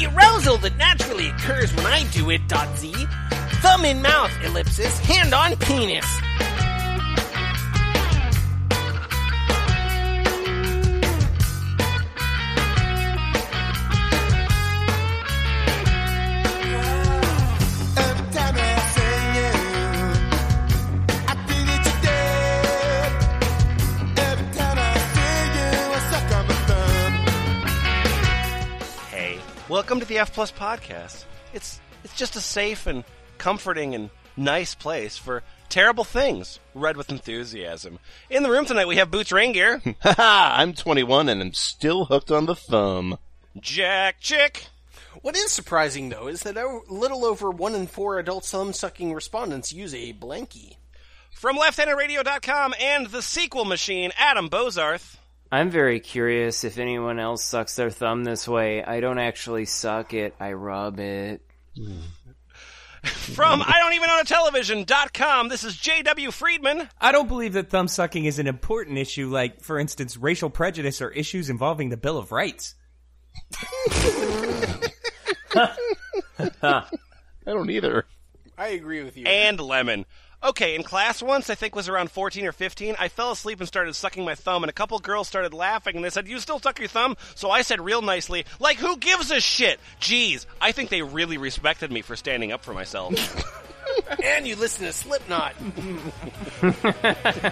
The arousal that naturally occurs when I do it, dot Z. Thumb in mouth, ellipsis, hand on penis. Welcome to the F Plus podcast. It's it's just a safe and comforting and nice place for terrible things read with enthusiasm. In the room tonight we have Boots Raingear, I'm 21 and I'm still hooked on the thumb. Jack Chick, What is surprising, though, is that a little over one in four adult thumb sucking respondents use a blankie. from lefthandradio.com and the sequel machine, Adam Bozarth. I'm very curious if anyone else sucks their thumb this way. I don't actually suck it, I rub it. From I don't even own a television.com, this is J.W. Friedman. I don't believe that thumb sucking is an important issue, like, for instance, racial prejudice or issues involving the Bill of Rights. I don't either. I agree with you. and lemon. Okay, in class once, I think was around 14 or 15, I fell asleep and started sucking my thumb, and a couple girls started laughing, and they said, You still suck your thumb? So I said real nicely, Like, who gives a shit? Jeez, I think they really respected me for standing up for myself. and you listen to Slipknot.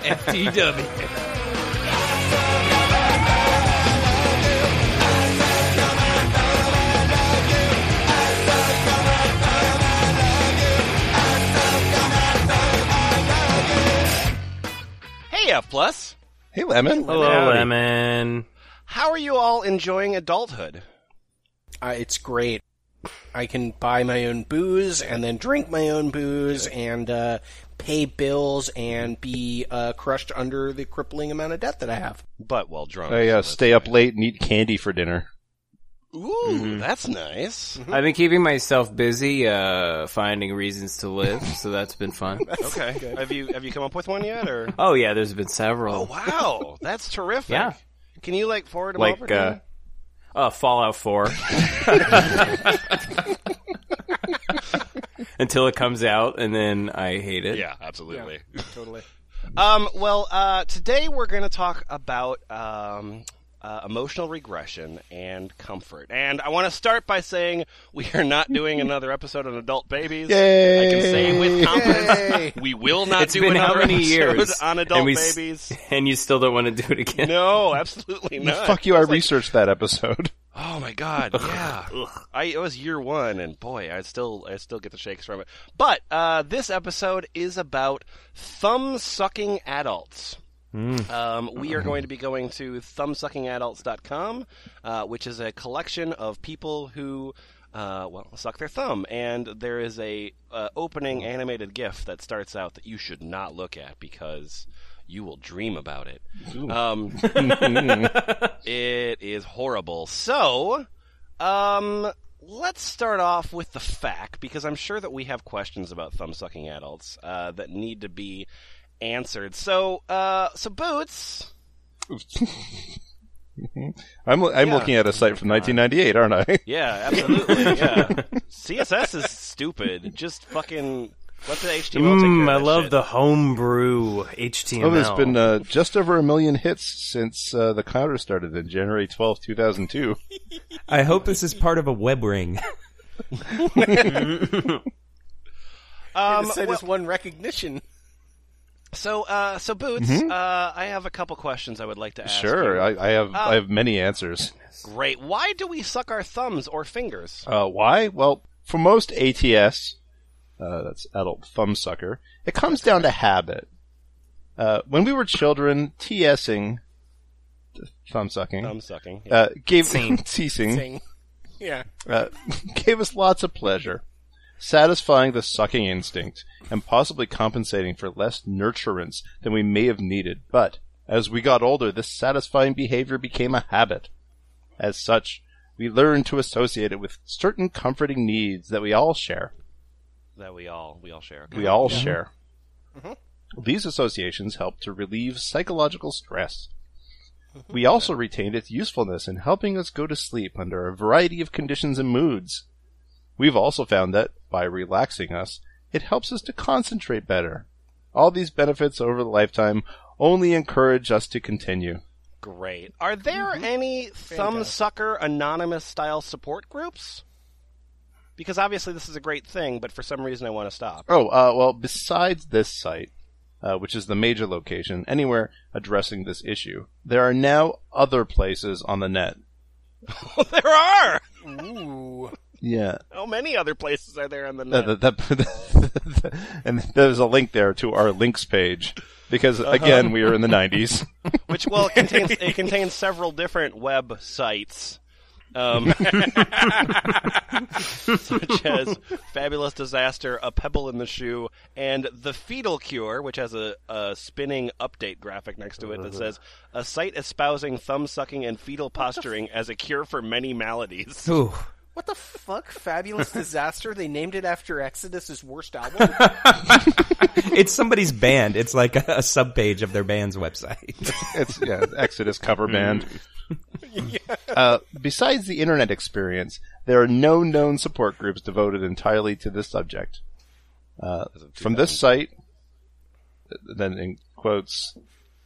FTW. Hey, F Plus. Hey, Lemon. Hello, Howdy. Lemon. How are you all enjoying adulthood? Uh, it's great. I can buy my own booze and then drink my own booze and uh, pay bills and be uh, crushed under the crippling amount of debt that I have. But while drunk. I uh, stay up late and eat candy for dinner. Ooh, that's nice. I've been keeping myself busy, uh, finding reasons to live, so that's been fun. Okay. have you have you come up with one yet, or? Oh yeah, there's been several. Oh wow, that's terrific. Yeah. Can you like forward them over like, to uh, me? uh, Fallout 4. Until it comes out, and then I hate it. Yeah, absolutely. Totally. Um, well, uh, today we're going to talk about um, uh, emotional regression and comfort. And I want to start by saying we are not doing another episode on adult babies. Yay! I can say with confidence we will not It's do been how another many episode years on adult and we babies. And you still don't want to do it again? No, absolutely not. Fuck you, I It's like- researched that episode. Oh my god, yeah. I it was year one, and boy, I still I still get the shakes from it. But uh, this episode is about thumb sucking adults. Um, we are going to be going to thumbsuckingadults.com, uh, which is a collection of people who. Uh, well, suck their thumb, and there is a uh, opening animated GIF that starts out that you should not look at because you will dream about it. Um, it is horrible. So, um, let's start off with the fact because I'm sure that we have questions about thumb sucking adults uh, that need to be answered. So, uh, so Boots. I'm, I'm Yeah. looking at a site from 1998, aren't I? Yeah, absolutely. yeah, CSS is stupid. Just fucking let the HTML. take Mm, of I love shit. the homebrew HTML. Oh, there's been uh, just over a million hits since uh, the counter started in January 12, 2002. I hope this is part of a web ring. Um, it said well- it's one recognition. So, uh, so Boots, uh, I have a couple questions I would like to ask. Mm-hmm. Sure, you. I, I have I have many answers. Great. Why do we suck our thumbs or fingers? Uh, why? Well, for most ATS, uh, that's adult thumb sucker, it comes down to habit. Uh, when we were children, TSing, thumb sucking, Thumb sucking. uh, gave Sing. teasing, Yeah. uh, gave us lots of pleasure, satisfying the sucking instinct and possibly compensating for less nurturance than we may have needed. But as we got older, this satisfying behavior became a habit. As such, we learned to associate it with certain comforting needs that we all share. that we all we all share. Okay. We all share. Mm-hmm. These associations help to relieve psychological stress. We also retained its usefulness in helping us go to sleep under a variety of conditions and moods. We've also found that, by relaxing us, it helps us to concentrate better. All these benefits over the lifetime only encourage us to continue. Great. Are there any Thumbsucker anonymous style support groups? Because obviously this is a great thing, but for some reason I want to stop. Oh, uh, well, besides this site, uh, which is the major location, anywhere addressing this issue, there are now other places on the net. there are. Ooh. Yeah. How many other places are there on the net? that- that- and there's a link there to our links page because again we are in the 90s. Which well, it contains it contains several different websites. Um, such as Fabulous Disaster, A Pebble in the Shoe, and The Fetal Cure, which has a, a spinning update graphic next to it that says, A site espousing thumb sucking and fetal posturing as a cure for many maladies. Ooh. What the fuck? Fabulous Disaster? They named it after Exodus's worst album? It's somebody's band. It's like a, a subpage of their band's website. it's yeah, Exodus cover band. Uh, besides the internet experience, there are no known support groups devoted entirely to this subject. Uh, from this site, then in quotes,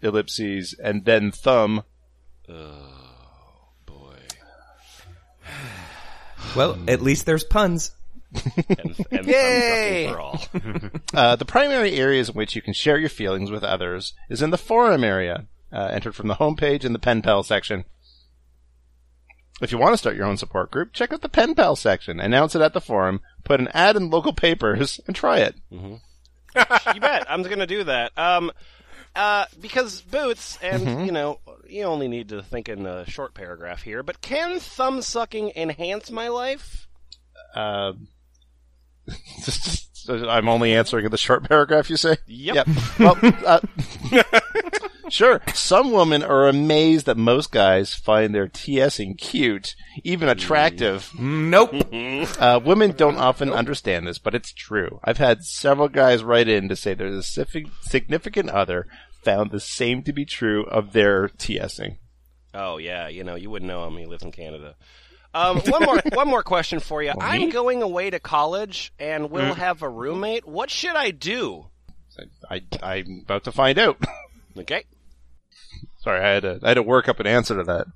ellipses, and then thumb. Well, at least there's puns. And, and Yay! for all. Uh, the primary areas in which you can share your feelings with others is in the forum area, uh, entered from the homepage in the pen pal section. If you want to start your own support group, check out the pen pal section, announce it at the forum, put an ad in local papers, and try it. you bet. I'm going to do that. Um, uh, because boots, and you know, you only need to think in a short paragraph here. But can thumb sucking enhance my life? Uh, I'm only answering in the short paragraph you say? Yep. Well, uh, sure. Some women are amazed that most guys find their TSing cute, even attractive. Nope. Uh, women don't often understand this, but it's true. I've had several guys write in to say there's a significant other found the same to be true of their TSing. Oh yeah, you know, you wouldn't know him. He lives in Canada. Um, one more, one more question for you. I'm going away to college and will have a roommate. What should I do? I, I'm about to find out. Okay. Sorry, I had to I had to work up an answer to that.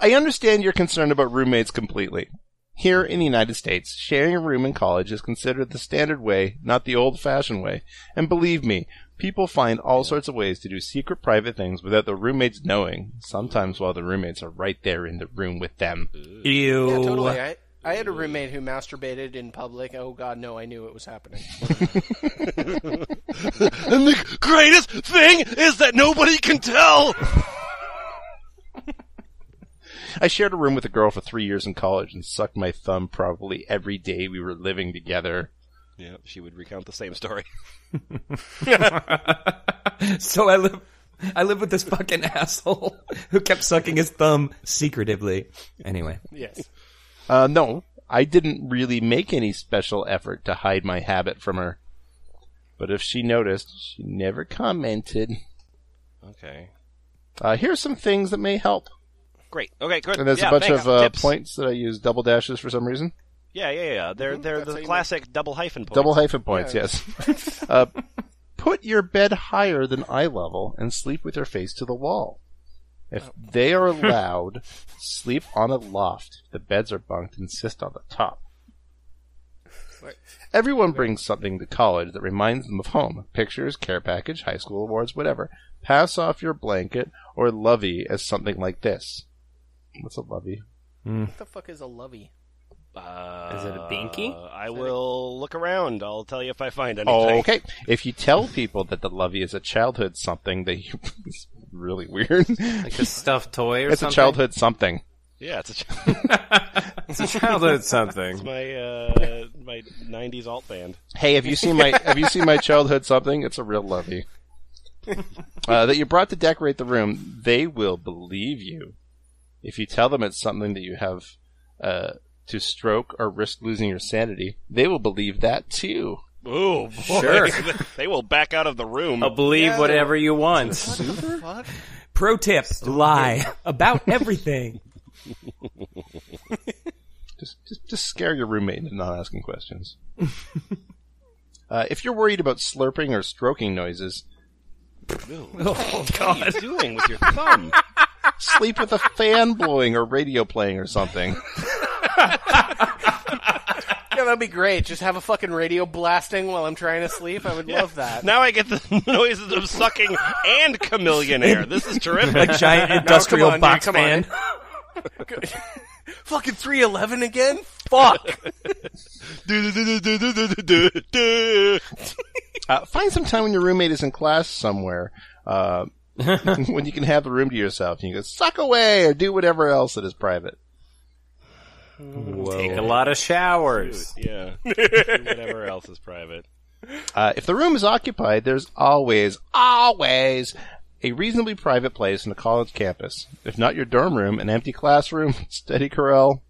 I understand your concern about roommates completely. Here in the United States, sharing a room in college is considered the standard way, not the old-fashioned way. And believe me, people find all sorts of ways to do secret private things without the roommates knowing, sometimes while the roommates are right there in the room with them. Ew. yeah, totally. I, I had a roommate who masturbated in public. Oh god, no, I knew it was happening. And the greatest thing is that nobody can tell. I shared a room with a girl for three years in college and sucked my thumb probably every day we were living together. Yeah, she would recount the same story. So I live, I live with this fucking asshole who kept sucking his thumb secretively. Anyway, Yes. Uh, no, I didn't really make any special effort to hide my habit from her. But if she noticed, she never commented. Okay. Uh, here's some things that may help. Great. Okay, good. And there's yeah, a bunch of uh, points that I use double dashes for some reason. Yeah, yeah, yeah. They're they're That's the you classic double hyphen points. Double hyphen points, yes. uh, put your bed higher than eye level and sleep with your face to the wall. If they are allowed, sleep on a loft. If the beds are bunked, insist on the top. Everyone brings something to college that reminds them of home. Pictures, care package, high school awards, whatever. Pass off your blanket or lovey as something like this. What's a lovey? What the fuck is a lovey? Uh, Is it a binky? I will look around. I'll tell you if I find anything. okay. If you tell people that the lovey is a childhood something, they it's really weird. Like a stuffed toy or it's something? It's a childhood something. Yeah, it's a ch- It's a childhood something. It's my uh, my '90s alt band. Hey, have you seen my have you seen my childhood something? It's a real lovey. Uh, that you brought to decorate the room, they will believe you. If you tell them it's something that you have uh, to stroke or risk losing your sanity, they will believe that too. Ooh, boy. Sure. they will back out of the room. I'll believe Yeah, whatever you want. What the fuck? Pro tip: lie about everything. Just, just, just scare your roommate into not asking questions. uh, if you're worried about slurping or stroking noises, Oh What are you doing with your thumb? sleep with a fan blowing or radio playing or something. Yeah, that'd be great. Just have a fucking radio blasting while I'm trying to sleep. I would love that. Now I get the noises of sucking and chameleon air. This is terrific. A giant industrial on, box dude, come on. fan. fucking 311 again? Fuck. Uh, find some time when your roommate is in class somewhere, uh, when you can have the room to yourself. And you can suck away or do whatever else that is private. Take a lot of showers. yeah. Whatever else is private. Uh, if the room is occupied, there's always, always a reasonably private place in a college campus. If not your dorm room, an empty classroom, study carrel,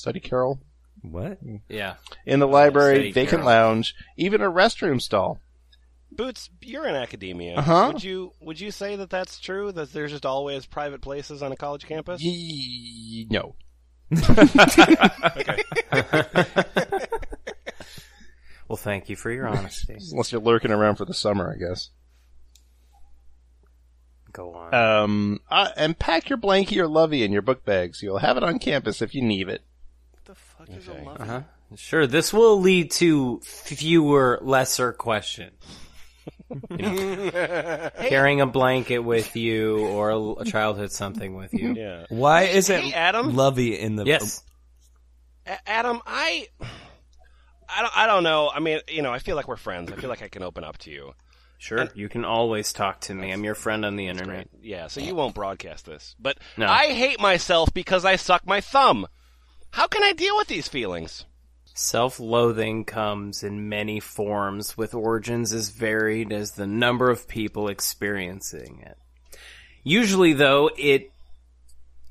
study carol. What? Yeah. in the library, study vacant carrel. lounge, even a restroom stall. Boots, you're in academia. Uh-huh. Would you would you say that that's true? That there's just always private places on a college campus? Ye- no. Well, thank you for your honesty. Unless you're lurking around for the summer, I guess. Go on. Um, uh, and pack your blankie or lovey in your book bag so you'll have it on campus if you need it. The fuck is a love? Uh-huh. Sure, this will lead to fewer, lesser questions. You know, carrying a blanket with you or a, a childhood something with you. Yeah. Why isn't Hey, Adam? Lovey in the? Yes. A- Adam, I I don't I don't know. I mean, you know, I feel like we're friends. I feel like I can open up to you. Sure. You can always talk to me. I'm your friend on the internet. Yeah, so you won't broadcast this. But No. I hate myself because I suck my thumb. How can I deal with these feelings? Self-loathing comes in many forms with origins as varied as the number of people experiencing it. Usually though, it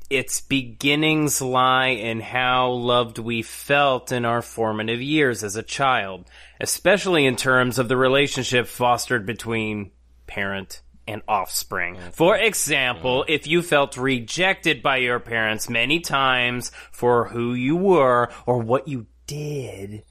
its beginnings lie in how loved we felt in our formative years as a child, especially in terms of the relationship fostered between parent and offspring. Mm-hmm. For example, mm-hmm. if you felt rejected by your parents many times for who you were or what you did,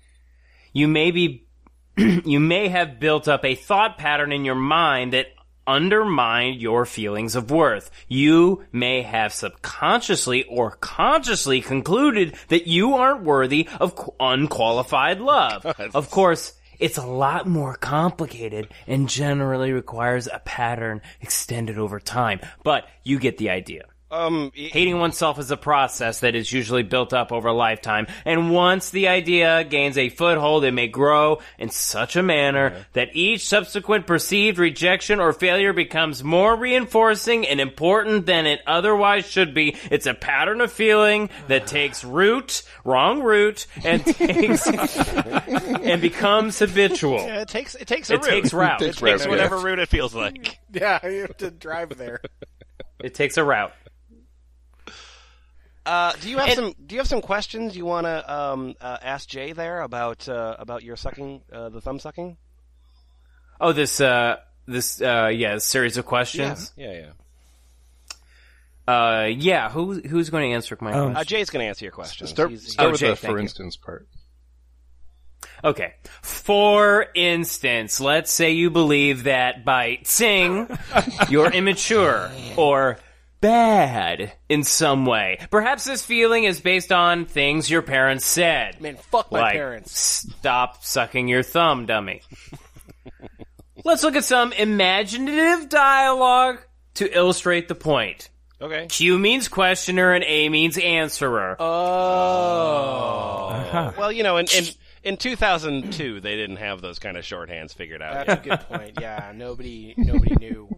you may be you may have built up a thought pattern in your mind that undermined your feelings of worth. You may have subconsciously or consciously concluded that you aren't worthy of qu- unqualified love. of course, it's a lot more complicated and generally requires a pattern extended over time, but you get the idea. Um, y- Hating oneself is a process that is usually built up over a lifetime, and once the idea gains a foothold, it may grow in such a manner that each subsequent perceived rejection or failure becomes more reinforcing and important than it otherwise should be. It's a pattern of feeling that takes root, wrong root, and takes and becomes habitual. yeah, it takes it takes a It route. takes route. It Takes takes route, whatever route it feels like. Yeah, you have to drive there. It takes a route. Uh, do you have some Do you have some questions you want to um, uh, ask Jay there about uh, about your sucking uh, the thumb sucking? Oh, this uh, this uh, yeah, this series of questions. yeah, yeah. Uh, yeah. Who who's going to answer my Um, question? Uh, Jay's going to answer your questions. Start, He's- start Oh, with Jay, the thank for you. instance part. Okay. For instance, let's say you believe that by sing, you're immature or bad in some way. Perhaps this feeling is based on things your parents said. Man, fuck my like, parents. Stop sucking your thumb, dummy. Let's look at some imaginative dialogue to illustrate the point. okay. Q means questioner and A means answerer. Oh. Uh-huh. Well, you know, in, in in 2002, they didn't have those kind of shorthands figured out. That's a good point. Yeah, nobody nobody knew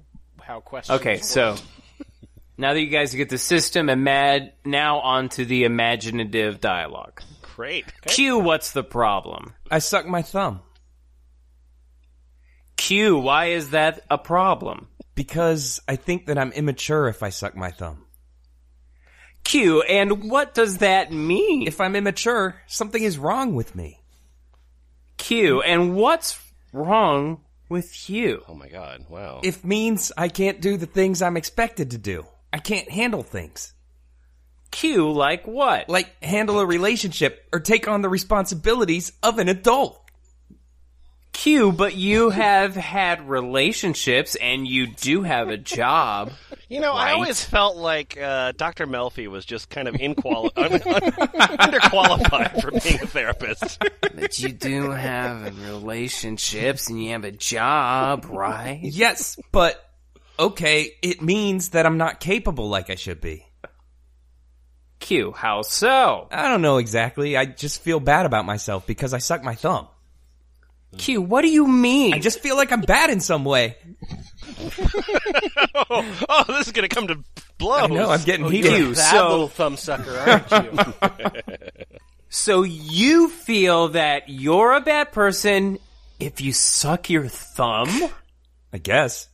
how questions Okay, worked. so now that you guys get the system, imad- now on to the imaginative dialogue. Great. Q, what's the problem? I suck my thumb Q, why is that a problem? because I think that I'm immature if I suck my thumb. Q, and what does that mean? If I'm immature, something is wrong with me. Q, and what's wrong with you. Oh my god! Wow. It means I can't do the things I'm expected to do. I can't handle things. Q like what? Like handle a relationship or take on the responsibilities of an adult. Q, but you have had relationships and you do have a job. You know, I always felt like uh, Dr. Melfi was just kind of inquali- un- un- underqualified for being a therapist. But you do have relationships and you have a job, right? Yes, but okay, it means that I'm not capable like I should be. Q, how so? I don't know exactly. I just feel bad about myself because I suck my thumb. Q, what do you mean? I just feel like I'm bad in some way. oh, oh, this is going to come to blows. I know, I'm getting oh, You're heated. Q, a bad so- little thumb sucker, aren't you? So you feel that you're a bad person if you suck your thumb? I guess.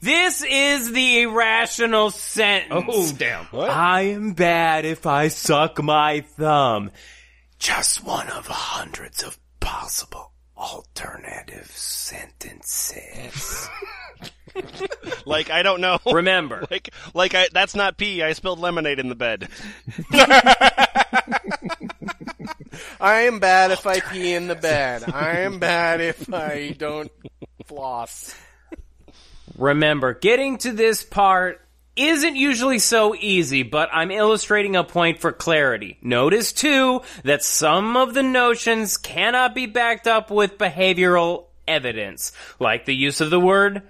This is the irrational sentence. Oh, damn. I am bad if I suck my thumb. Just one of hundreds of possible alternative sentences. Like, I don't know. Remember, like, like I, that's not pee. I spilled lemonade in the bed. I am bad if I pee in the bed. I am bad if I don't floss. Remember, getting to this part isn't usually so easy, but I'm illustrating a point for clarity. Notice too that some of the notions cannot be backed up with behavioral evidence, like the use of the word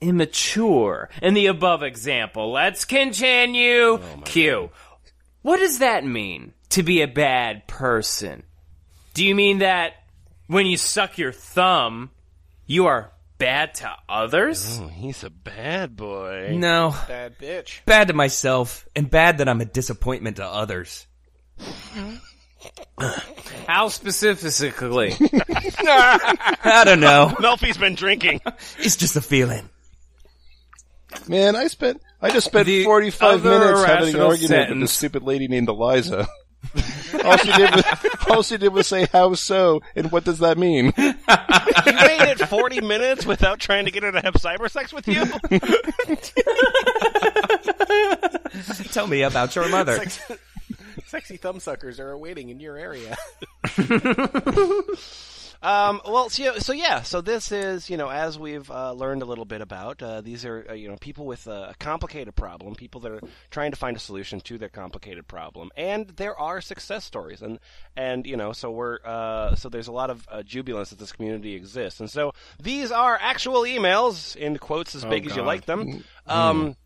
immature in the above example. Let's continue. Oh, Q. What does that mean to be a bad person? Do you mean that when you suck your thumb, you are bad to others? Oh, he's a bad boy. No. Bad bitch. Bad to myself, and bad that I'm a disappointment to others. How specifically? I don't know. Melfi's been drinking. It's just a feeling. Man, I spent I just spent The 45 other minutes having an irrational argument with sentence. this stupid lady named Eliza. All she did was all she did was say how so and what does that mean? You made it 40 minutes without trying to get her to have cyber sex with you? Tell me about your mother. Sexy thumbsuckers are awaiting in your area. Um, well, so, so yeah, so this is, you know, as we've uh, learned a little bit about, uh, these are, uh, you know, people with a complicated problem, people that are trying to find a solution to their complicated problem, and there are success stories, and and you know, so we're, uh, so there's a lot of uh, jubilance that this community exists, and so these are actual emails in quotes as big as you like them. Um,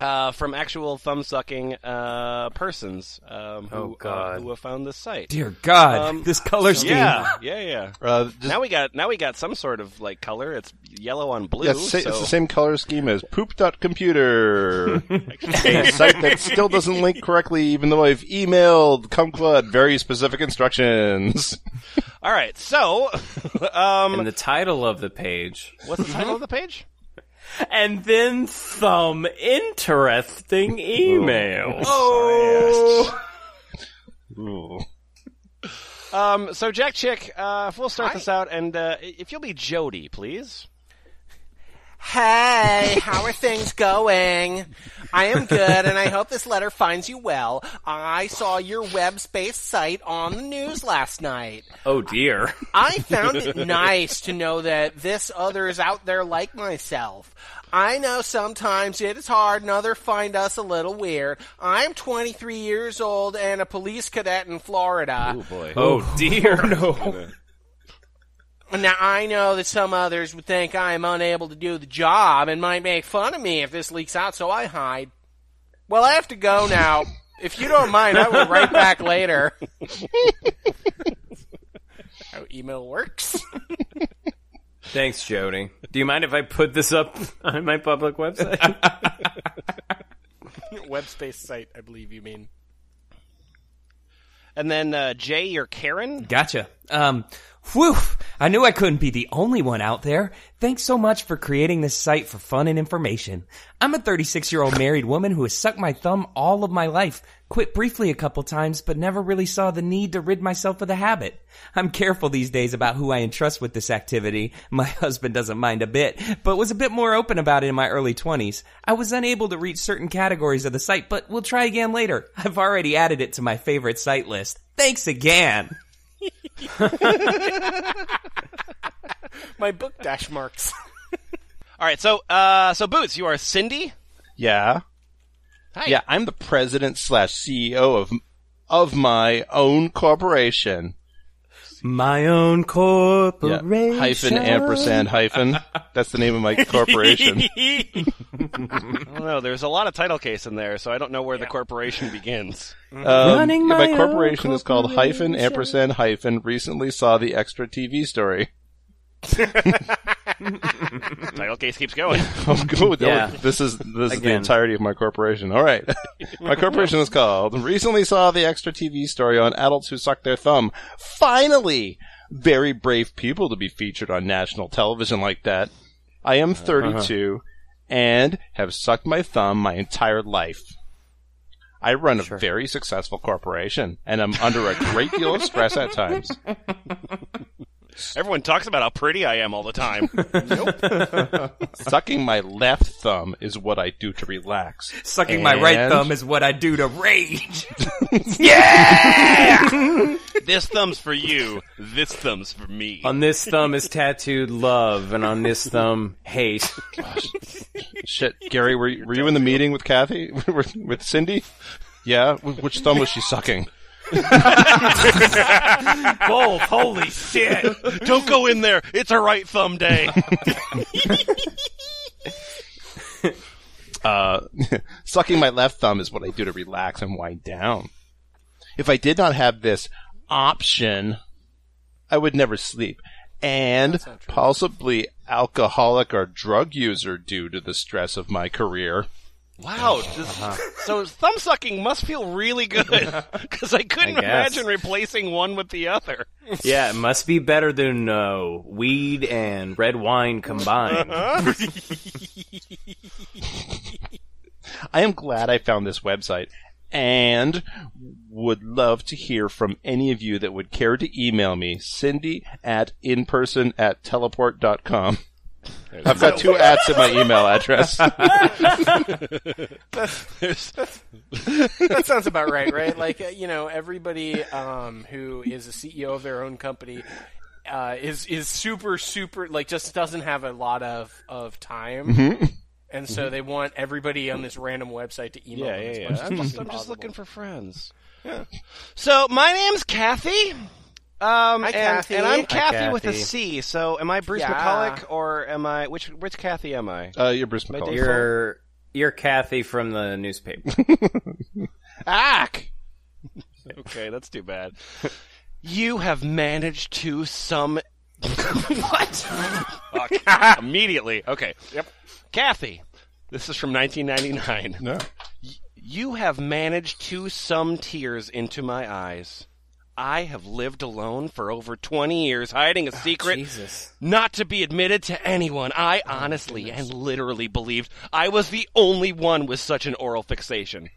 uh, from actual thumb sucking uh, persons um, who, Oh, God. Uh, who have found this site. Dear God, Um, this color scheme. Yeah, yeah, yeah. Uh, just, Now we got now we got some sort of like color. It's yellow on blue. yeah, it's, so- it's the same color scheme as poop.computer. a site that still doesn't link correctly even though I've emailed Kumquat very specific instructions. All right, so um, and the title of the page. what's the title of the page? And then some interesting emails. Oh. Ooh. Um, so Jack Chick, uh, if we'll start this out, and uh, if you'll be Jody, please. Hey, how are things going? I am good, and I hope this letter finds you well. I saw your web space site on the news last night. Oh dear. I found it nice to know that this other is out there like myself. I know sometimes it is hard and others find us a little weird. I'm 23 years old and a police cadet in Florida. Oh boy. Oh dear. Oh, no. Now I know that some others would think I am unable to do the job and might make fun of me if this leaks out, so I hide. Well, I have to go now. If you don't mind, I will write back later. How email works. Thanks, Jody. Do you mind if I put this up on my public website? Web space site, I believe you mean. And then uh, Jay, you're Karen. Gotcha. Um, whew. I knew I couldn't be the only one out there. Thanks so much for creating this site for fun and information. I'm a 36 year old married woman who has sucked my thumb all of my life, quit briefly a couple times, but never really saw the need to rid myself of the habit. I'm careful these days about who I entrust with this activity. My husband doesn't mind a bit, but was a bit more open about it in my early 20s. I was unable to reach certain categories of the site, but we'll try again later. I've already added it to my favorite site list. Thanks again. My book dash marks. All right, so uh, so Boots, you are Cindy. Yeah. Hi. Yeah, I'm the president slash CEO of of my own corporation. My own Yeah. corporation. Hyphen ampersand hyphen. That's the name of my corporation. I don't know. There's a lot of title case in there, so I don't know where the corporation begins. Um, Running yeah, my my own corporation is called hyphen ampersand hyphen. Recently saw the extra TV story. Title case keeps going. Oh, good. Yeah. This is this is the entirety of my corporation. All right. my corporation is called Recently Saw the Extra TV Story on Adults Who Suck Their Thumb. Finally! Very brave people to be featured on national television like that. I am uh-huh. 32 and have sucked my thumb my entire life. I run a very successful corporation and I'm under a great deal of stress at times. Everyone talks about how pretty I am all the time. Sucking my left thumb is what I do to relax. Sucking my right thumb is what I do to rage. Yeah! this thumb's for you. This thumb's for me. On this thumb is tattooed love, and on this thumb, hate. Shit, Gary, were you, were you in the meeting with Kathy with Cindy? Yeah, which thumb was she sucking? Both, holy shit. Don't go in there. It's a right thumb day. Uh, sucking my left thumb is what I do to relax and wind down. If I did not have this option, I would never sleep. And possibly alcoholic or drug user due to the stress of my career. Wow. this- So thumb sucking must feel really good because I couldn't I imagine replacing one with the other. Yeah, it must be better than uh, weed and red wine combined. I am glad I found this website and would love to hear from any of you that would care to email me, Cindy at inperson at teleport.com. I've got two ads in my email address. that sounds about right, right? Like uh, you know, everybody um, who is a CEO of their own company uh, is is super super like just doesn't have a lot of of time, and so they want everybody on this random website to email Yeah, them yeah, yeah. I'm just, I'm just looking for friends. Yeah. So my name's Kathy. Um, Hi, and, Kathy. and I'm Hi, Kathy, with a C. So am I Bruce Yeah. McCulloch or am I which which Kathy am I? Uh, you're Bruce McCulloch. You're you're Kathy from the newspaper. Ack. okay, that's too bad. You have managed to some what? Fuck. Immediately. Okay. Yep. Kathy, this is from 1999. No. You have managed to some tears into my eyes. I have lived alone for over 20 years, hiding a secret Jesus. not to be admitted to anyone. I honestly and literally believed I was the only one with such an oral fixation.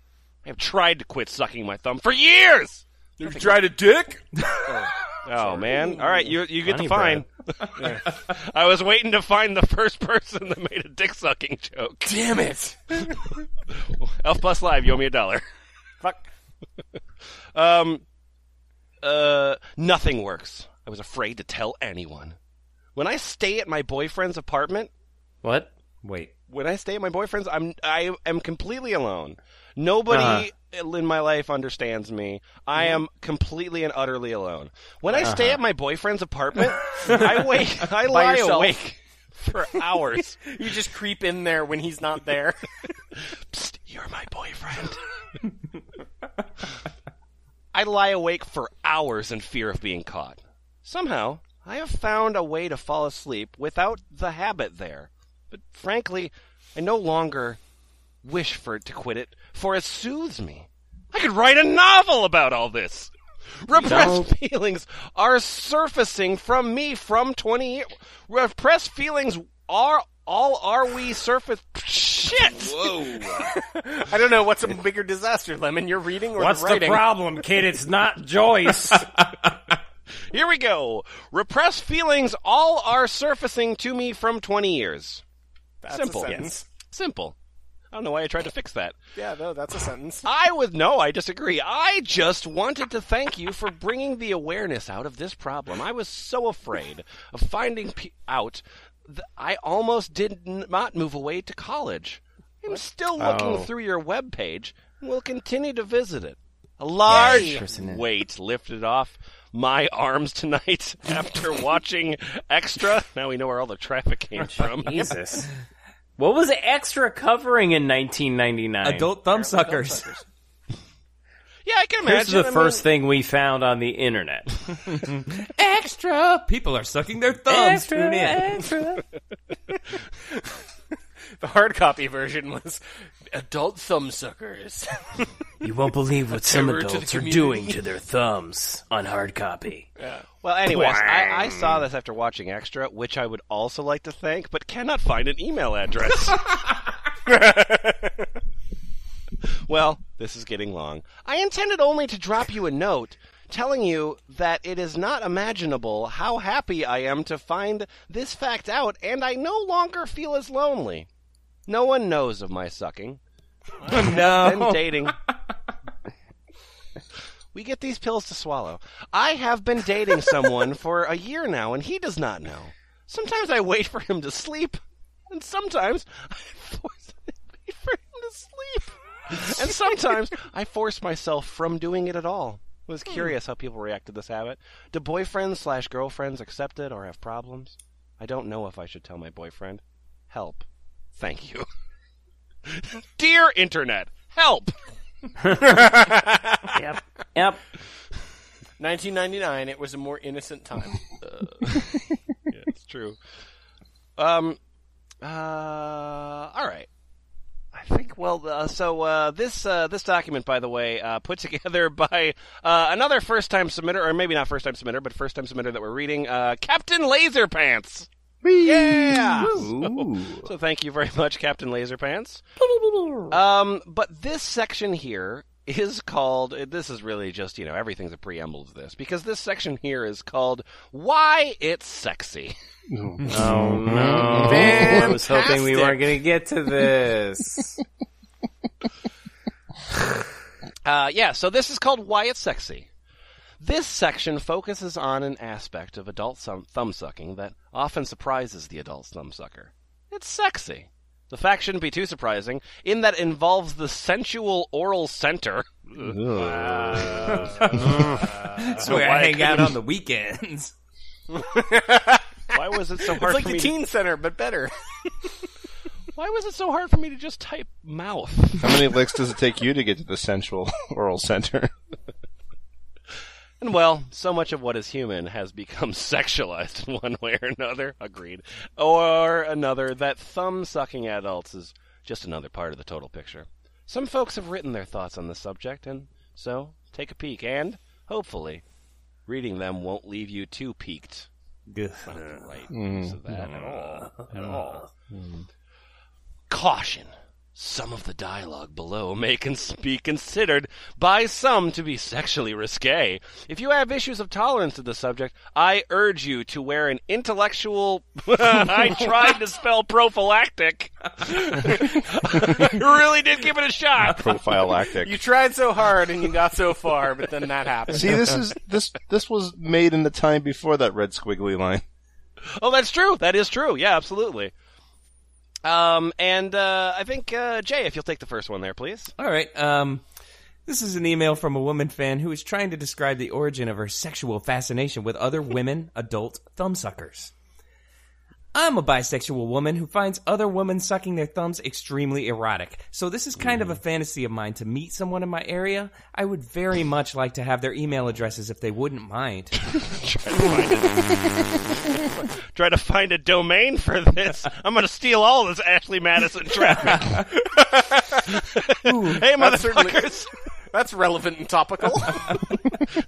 I have tried to quit sucking my thumb for years. You tried a dick? Oh man! All right, you you get Honey the fine. I was waiting to find the first person that made a dick sucking joke. Damn it! F Plus Live, you owe me a dollar. Fuck. Um, uh, nothing works. I was afraid to tell anyone. When I stay at my boyfriend's apartment, What? Wait. when I stay at my boyfriend's, I'm I am completely alone. Nobody uh-huh. in my life understands me. I mm-hmm. am completely and utterly alone. When I stay uh-huh. at my boyfriend's apartment, I wake, I lie yourself. awake for hours. You just creep in there when he's not there. Psst, you're my boyfriend. I lie awake for hours in fear of being caught. Somehow, I have found a way to fall asleep without the habit there. But frankly, I no longer wish for it to quit it, for it soothes me. I could write a novel about all this. Repressed feelings are surfacing from me from 20 years. Repressed feelings are all are we surface shit. Whoa! I don't know what's a bigger disaster, Lemon. You're reading or writing? What's the the writing? problem, kid? It's not Joyce. Here we go. Repressed feelings all are surfacing to me from 20 years. That's Simple. A sentence. Simple. I don't know why I tried to fix that. Yeah, no, that's a sentence. I would no, I disagree. I just wanted to thank you for bringing the awareness out of this problem. I was so afraid of finding pe- out that I almost did not move away to college. I'm still looking Oh. through your webpage and will continue to visit it. A large Yay. weight lifted off my arms tonight after watching Extra. Now we know where all the traffic came from. Jesus. What was extra covering in 1999? Adult thumbsuckers. Yeah, I can imagine. Here's the I first mean, thing we found on the internet. Extra! People are sucking their thumbs. Tune in. extra. The hard copy version was adult thumbsuckers. You won't believe what some Terror to the adults are doing to their thumbs on hard copy. Well, anyways, I, I saw this after watching Extra, which I would also like to thank, but cannot find an email address. well, this is getting long. I intended only to drop you a note telling you that it is not imaginable how happy I am to find this fact out, and I no longer feel as lonely. No one knows of my sucking. Been no. dating. We get these pills to swallow. I have been dating someone for a year now, and he does not know. Sometimes I wait for him to sleep, and sometimes I force him to sleep. And sometimes I force myself from doing it at all. I was curious how people react to this habit. Do boyfriends slash girlfriends accept it or have problems? I don't know if I should tell my boyfriend. Help. Thank you. Dear Internet, help! Yep. Yep. 1999. It was a more innocent time. yeah, it's true. Um, uh, all right. I think. Well, uh, so uh, this uh, this document, by the way, uh, put together by uh, another first time submitter, or maybe not first time submitter, but first time submitter that we're reading, uh, Captain Laser Pants. Yeah. Ooh. So thank you very much, Captain Laser Pants. Um, but this section here is called. This is really just you know everything's a preamble to this because this section here is called "Why It's Sexy." Oh no. I was hoping we weren't going to get to this. Uh, yeah, so this is called Why It's Sexy. This section focuses on an aspect of adult thumb thumbsucking that often surprises the adult thumbsucker. It's sexy. The fact shouldn't be too surprising, in that it involves the sensual oral center. That's where I hang out on the weekends. Why was it so hard? it's like for the me? teen center, but better. Why was it so hard for me to just type mouth? How many licks does it take you to get to the sensual oral center? And well, so much of what is human has become sexualized in one way or another. Agreed. Or another, that thumb sucking adults is just another part of the total picture. Some folks have written their thoughts on the subject, and so take a peek, and hopefully, reading them won't leave you too peaked. Not the right mm. use of that mm. at all. Mm. At all. Caution. Some of the dialogue below may cons- be considered by some to be sexually risque. If you have issues of tolerance to the subject, I urge you to wear an intellectual. I tried to spell prophylactic. I really did give it a shot. Prophylactic. You tried so hard and you got so far, but then that happened. See, this is this this was made in the time before that red squiggly line. Oh, that's true. That is true. Yeah, absolutely. Um, and uh, I think uh, Jay, if you'll take the first one there, please. All right. Um, this is an email from a woman fan who is trying to describe the origin of her sexual fascination with other women adult thumbsuckers. I'm a bisexual woman who finds other women sucking their thumbs extremely erotic. So this is kind of a fantasy of mine to meet someone in my area. I would very much like to have their email addresses if they wouldn't mind. Try to find a domain for this. I'm going to steal all this Ashley Madison traffic. hey, that's certainly- motherfuckers. That's relevant and topical.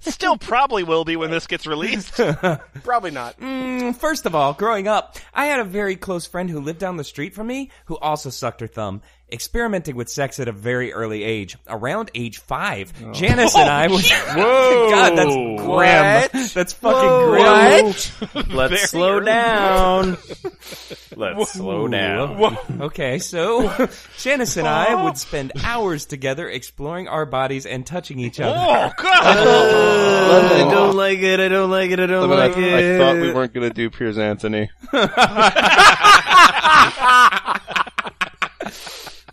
Still still probably will be when this gets released. Probably not. Mm, first of all, growing up, I had a very close friend who lived down the street from me who also sucked her thumb, experimenting with sex at a very early age, around age five. Oh. Janice and I was. Whoa! God, that's grim. That's fucking grim. Let's slow down. Let's slow down. Okay, so Janice and I would spend hours together exploring our bodies and touching each other. oh God! I don't like it. I don't like it. I don't I, like I it. I thought we weren't going to do Piers Anthony.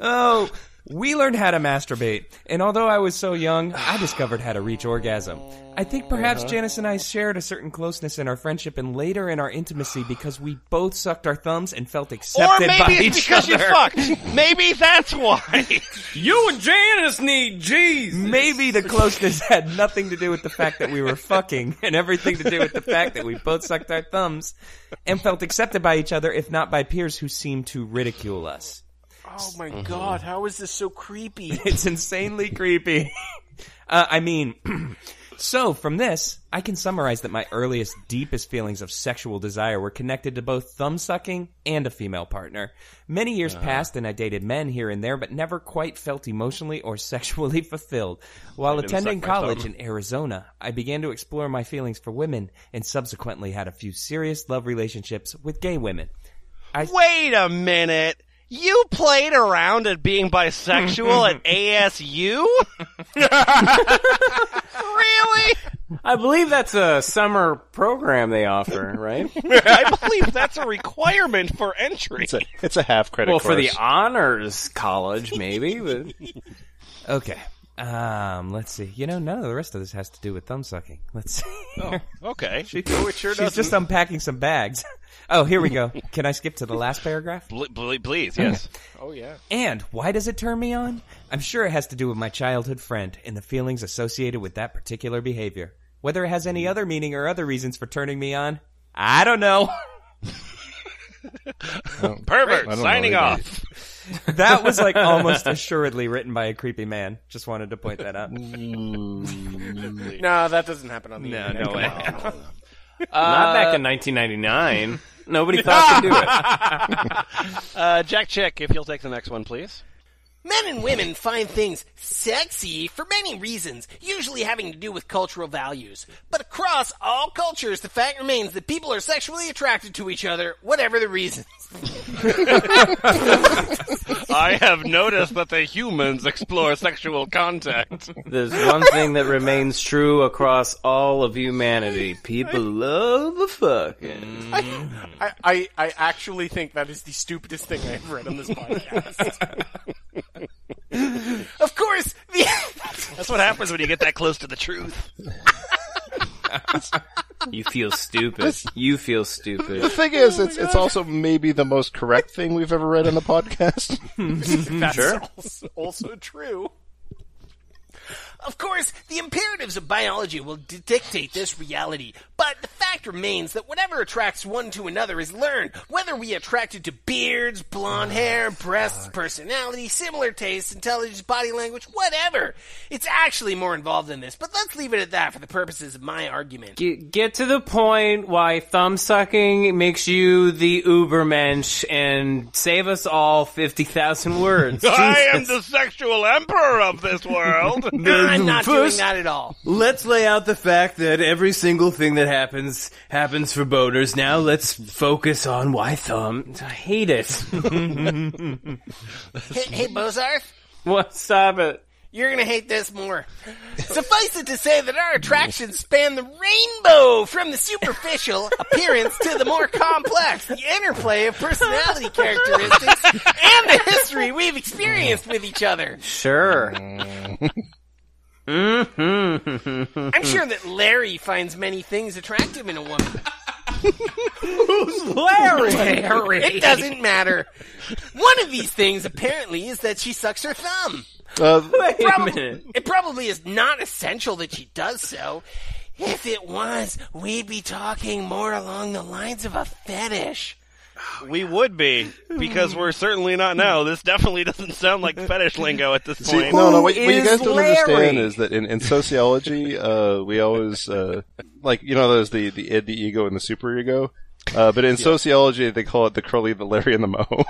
Oh, we learned how to masturbate, and although I was so young, I discovered how to reach orgasm. I think perhaps uh-huh. Janice and I shared a certain closeness in our friendship and later in our intimacy because we both sucked our thumbs and felt Or accepted by maybe it's each because you fucked. Maybe that's why. You and Janice need Jesus. Maybe the closeness had nothing to do with the fact that we were fucking and everything to do with the fact that we both sucked our thumbs and felt accepted by each other, if not by peers who seemed to ridicule us. Oh my god, how is this so creepy? It's insanely creepy. Uh, I mean, so from this, I can summarize that my earliest, deepest feelings of sexual desire were connected to both thumb sucking and a female partner. Many years passed and I dated men here and there, but never quite felt emotionally or sexually fulfilled. While attending college thumb. in Arizona, I began to explore my feelings for women and subsequently had a few serious love relationships with gay women. I... Wait a minute. You played around at being bisexual at ASU? really? I believe that's a summer program they offer, right? I believe that's a requirement for entry. It's a, it's a half credit well, course. for the honors college, maybe. But Okay. Um, let's see. You know, none of the rest of this has to do with thumb sucking. Let's see. Oh, okay. No, it sure She's doesn't. just unpacking some bags. Oh, here we go. Can I skip to the last paragraph? Ble- ble- please, yes. oh yeah. And why does it turn me on? I'm sure it has to do with my childhood friend and the feelings associated with that particular behavior. Whether it has any other meaning or other reasons for turning me on, I don't know. Pervert, I know signing off. That was like almost assuredly written by a creepy man. Just wanted to point that out. No, that doesn't happen on the No, internet. no Come way. on. not back in 1999. Nobody thought to do it. Uh, Jack Chick, if you'll take the next one, please. Men and women find things sexy for many reasons, usually having to do with cultural values. But across all cultures, the fact remains that people are sexually attracted to each other, whatever the reasons. I have noticed that the humans explore sexual contact. There's one thing that remains true across all of humanity: people love the fucking. Mm-hmm. I, I, I actually think that is the stupidest thing I've read on this podcast. Of course, the That's what happens when you get that close to the truth. You feel stupid. You feel stupid. The thing is, it's it's also maybe the most correct thing we've ever read on the podcast. That's Sure. also, also true. Of course, the imperatives of biology will d- dictate this reality, but the fact remains that whatever attracts one to another is learned, whether we are attracted to beards, blonde oh hair, breasts, personality, similar tastes, intelligence, body language, whatever. It's actually more involved than this, but let's leave it at that for the purposes of my argument. Get, get to the point why thumb sucking makes you the Ubermensch and save us all 50,000 words. I am the sexual emperor of this world. I'm not doing First- that at all. Let's lay out the fact that every single thing that happens happens for boners. Now let's focus on why thumb. I hate it. Hey, hey Bozarth, what? Stop it. you're gonna hate this more. Suffice it to say that our attractions span the rainbow from the superficial appearance to the more complex, the interplay of personality characteristics and the history we've experienced with each other. Sure. mm-hmm. I'm sure that Larry finds many things attractive in a woman. Who's Larry. It doesn't matter. One of these things apparently is that she sucks her thumb. Uh, Wait a minute. It probably is not essential that she does so. If it was, we'd be talking more along the lines of a fetish. We would be because we're certainly not now. This definitely doesn't sound like fetish lingo at this See, point. no, no. What, what you guys don't understand is that in, in sociology, uh, we always uh, like you know there's the the id, the ego, and the superego. Uh, but in sociology, they call it the curly, the Larry, and the Mo.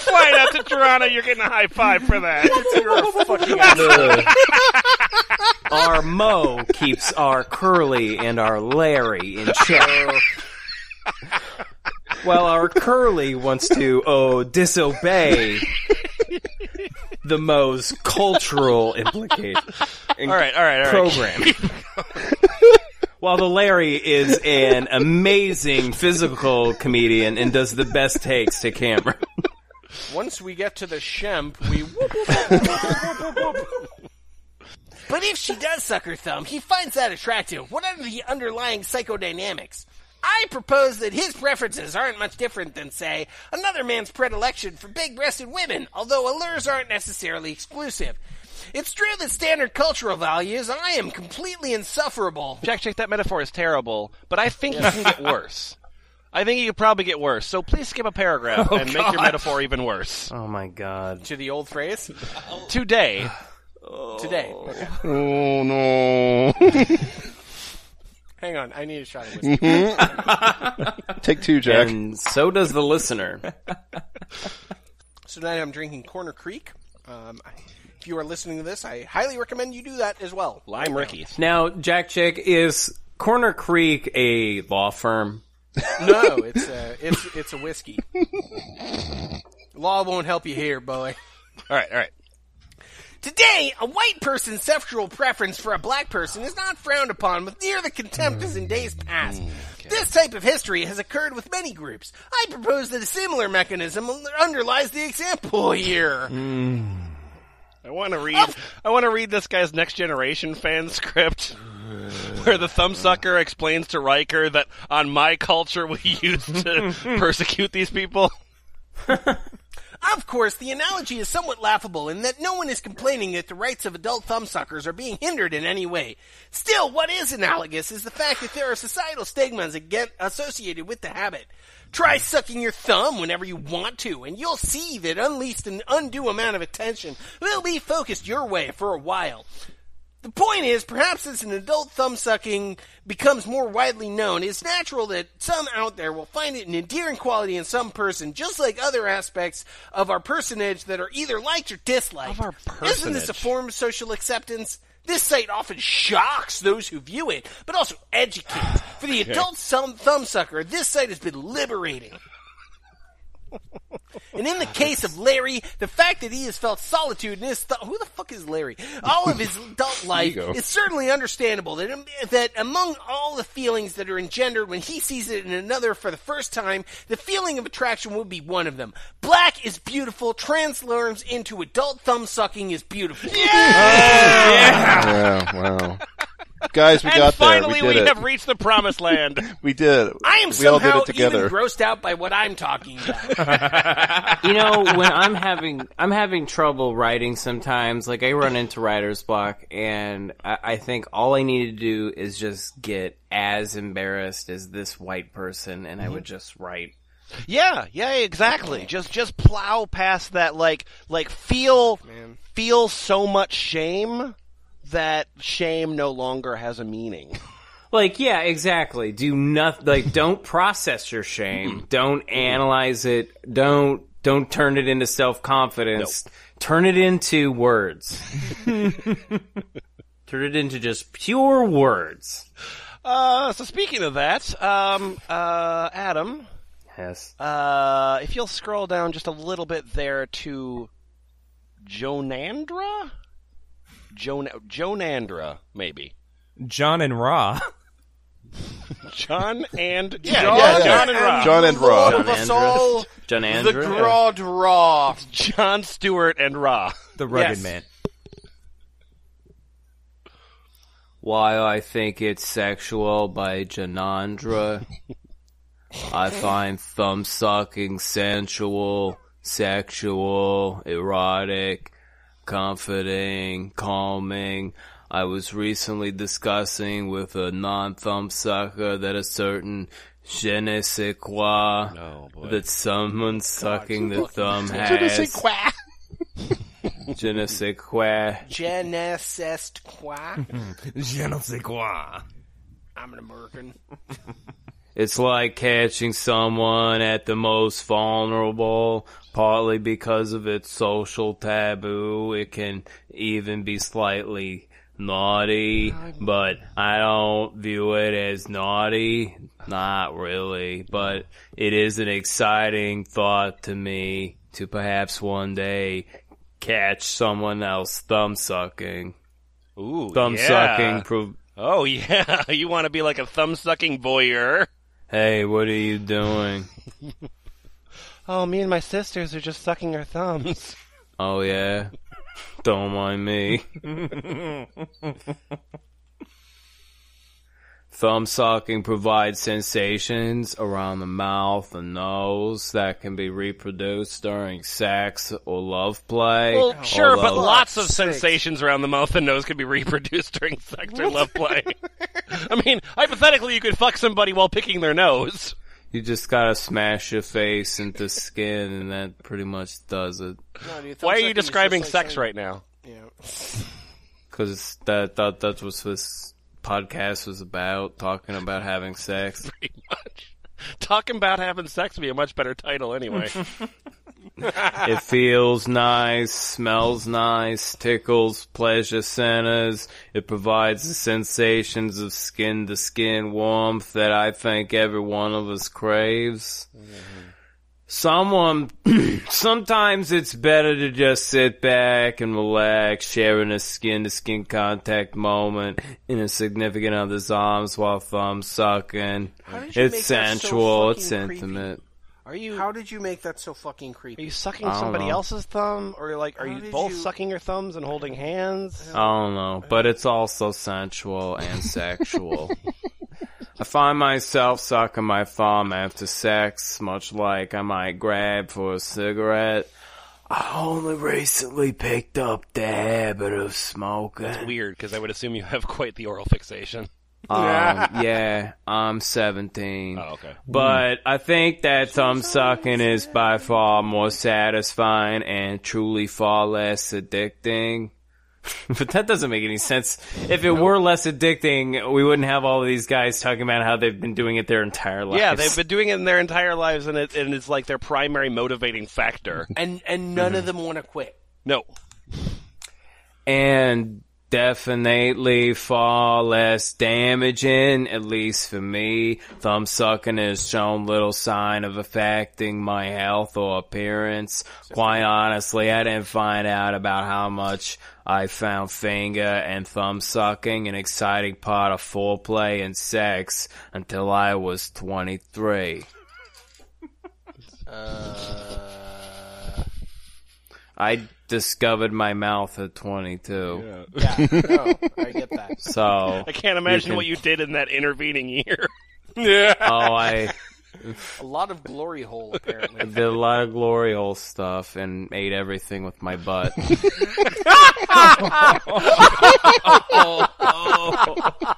Flying out to Toronto, you're getting a high five for that. our Mo keeps our Curly and our Larry in check. While our Curly wants to oh disobey the Mo's cultural implication. all right, all right, all right. program. While the Larry is an amazing physical comedian and does the best takes to camera. Once we get to the shemp, we. whoop, whoop, whoop, whoop, whoop, whoop, whoop. But if she does suck her thumb, he finds that attractive. What are the underlying psychodynamics? I propose that his preferences aren't much different than, say, another man's predilection for big breasted women, although allures aren't necessarily exclusive. It's true that standard cultural values, I am completely insufferable. Jack, Jack, that metaphor is terrible, but I think you can get worse. I think you could probably get worse. So please skip a paragraph and make your metaphor even worse. Oh my god. To the old phrase? Today, Today. Okay. oh no! Hang on, I need a shot of whiskey. Take two, Jack. And so does the listener. So tonight I'm drinking Corner Creek. Um, I- if you are listening to this, I highly recommend you do that as well. Lime Rickey. Now, Jack Chick, is Corner Creek a law firm? No, it's a, it's, it's a whiskey. Law won't help you here, boy. All right, all right. Today, a white person's sexual preference for a black person is not frowned upon with near the contempt as in days past. Mm, this type of history has occurred with many groups. I propose that a similar mechanism underlies the example here. Mm. I want to read. I want to read this guy's Next Generation fan script, where the thumbsucker explains to Riker that on my culture we used to persecute these people. Of course, the analogy is somewhat laughable in that no one is complaining that the rights of adult thumbsuckers are being hindered in any way. Still, what is analogous is the fact that there are societal stigmas again associated with the habit. Try sucking your thumb whenever you want to, and you'll see that unleashed an undue amount of attention will be focused your way for a while. The point is, perhaps as an adult thumb sucking becomes more widely known, it's natural that some out there will find it an endearing quality in some person, just like other aspects of our personage that are either liked or disliked. Of our Isn't this a form of social acceptance? This site often shocks those who view it, but also educates. For the adult thumb thumbsucker, this site has been liberating. And in the case of Larry, the fact that he has felt solitude in his th- who the fuck is Larry? All of his adult life it's certainly understandable that um, that among all the feelings that are engendered when he sees it in another for the first time, the feeling of attraction would be one of them. Black is beautiful transforms into adult thumb sucking is beautiful. Yeah, wow. Guys, we and got finally, there. We did it. have reached the promised land. we did. I am we all somehow did it together. even grossed out by what I'm talking about. you know when i'm having i'm having trouble writing sometimes like i run into writer's block and I, I think all i need to do is just get as embarrassed as this white person and i mm-hmm. would just write Yeah, yeah, exactly. Just just plow past that like like feel feel so much shame that shame no longer has a meaning. like yeah exactly. Do not like don't process your shame. Don't analyze it. Don't don't turn it into self-confidence. Turn it into words. Turn it into just pure words. Uh so speaking of that, um uh Adam, yes. uh if you'll scroll down just a little bit there to Jonandra? Jon Jonandra, maybe. John and Raw. John and Yeah, John, yeah, yeah. John and Rob. John and Lord Raw. of us all, john the Grod Raw. John Stewart and Ra. The rugged Yes. man. Why I Think It's Sexual by Janandra. I find thumb sucking sensual, sexual, erotic, comforting, calming. I was recently discussing with a non-thumb sucker that a certain je ne sais quoi Oh, that someone sucking the thumb Je ne sais has. quoi. Je ne sais quoi. Je ne sais quoi. Je ne sais quoi. I'm an American. It's like catching someone at the most vulnerable, partly because of its social taboo. It can even be slightly naughty, but I don't view it as naughty. Not really, but it is an exciting thought to me to perhaps one day catch someone else thumb sucking. Ooh, Thumb yeah. sucking. Pro- Oh yeah, you want to be like a thumb sucking voyeur? Hey, what are you doing? Oh, me and my sisters are just sucking our thumbs. Oh yeah? Don't mind me. Thumb sucking provides sensations around the mouth and nose that can be reproduced during sex or love play. Well, sure, but lots of sensations around the mouth and nose can be reproduced during sex or love play. I mean, hypothetically, you could fuck somebody while picking their nose. You just gotta smash your face into skin and that pretty much does it. No, dude, Why are you describing like sex saying- right now? Yeah. Cause that, that, that's what this podcast was about, talking about having sex. Pretty much. Talking about having sex would be a much better title anyway. It feels nice, smells nice, tickles pleasure centers. It provides the sensations of skin to skin warmth that I think every one of us craves. Mm-hmm. Someone, sometimes it's better to just sit back and relax, sharing a skin to skin contact moment in a significant other's arms while thumb sucking. did you It's make that so sensual, it's fucking creepy? intimate. Are you How did you make that so fucking creepy? are you sucking somebody know. else's thumb, or like are How you both you- sucking your thumbs and holding hands? I don't know, but it's also sensual and sexual. I find myself sucking my thumb after sex, much like I might grab for a cigarette. I only recently picked up the habit of smoking. It's weird, because I would assume you have quite the oral fixation. Um, yeah, I'm 17. Oh, okay. But I think that thumb sucking is by far more satisfying and truly far less addicting. but that doesn't make any sense. If it were less addicting, we wouldn't have all of these guys talking about how they've been doing it their entire lives. Yeah, they've been doing it in their entire lives, and it and it's like their primary motivating factor. And and none of mm-hmm. them want to quit. No, and definitely far less damaging, at least for me. Thumb sucking has shown little sign of affecting my health or appearance. Quite honestly, I didn't find out about how much I found finger and thumb sucking an exciting part of foreplay and sex until I was 23. Uh. I discovered my mouth at 22. Yeah, no, I get that. So I can't imagine can- what you did in that intervening year. yeah. Oh, I A lot of glory hole apparently. did a lot of glory hole stuff and ate everything with my butt. Oh, oh, oh.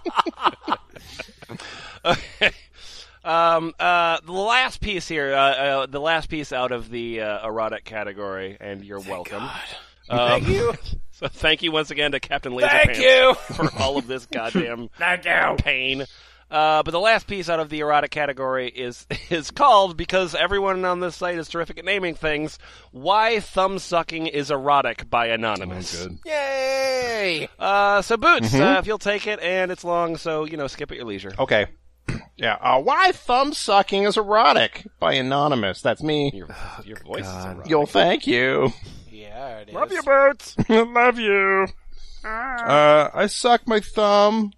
Um, uh, the last piece here, uh, uh, the last piece out of the uh, erotic category, and you're welcome. Um, Thank you. So thank you once again to Captain Laser Pants Thank you. for all of this goddamn Thank you. pain. Uh, but the last piece out of the erotic category is is called because everyone on this site is terrific at naming things. Why thumb sucking is erotic by anonymous. Good. Yay! Uh, so boots, uh, if you'll take it, and it's long, so you know, skip at your leisure. Okay. Yeah. Uh, why thumb sucking is erotic by anonymous. That's me. Your your voice is erotic. You'll thank you. Yeah, it is. Love you, boots. Love you. Uh, I suck my thumb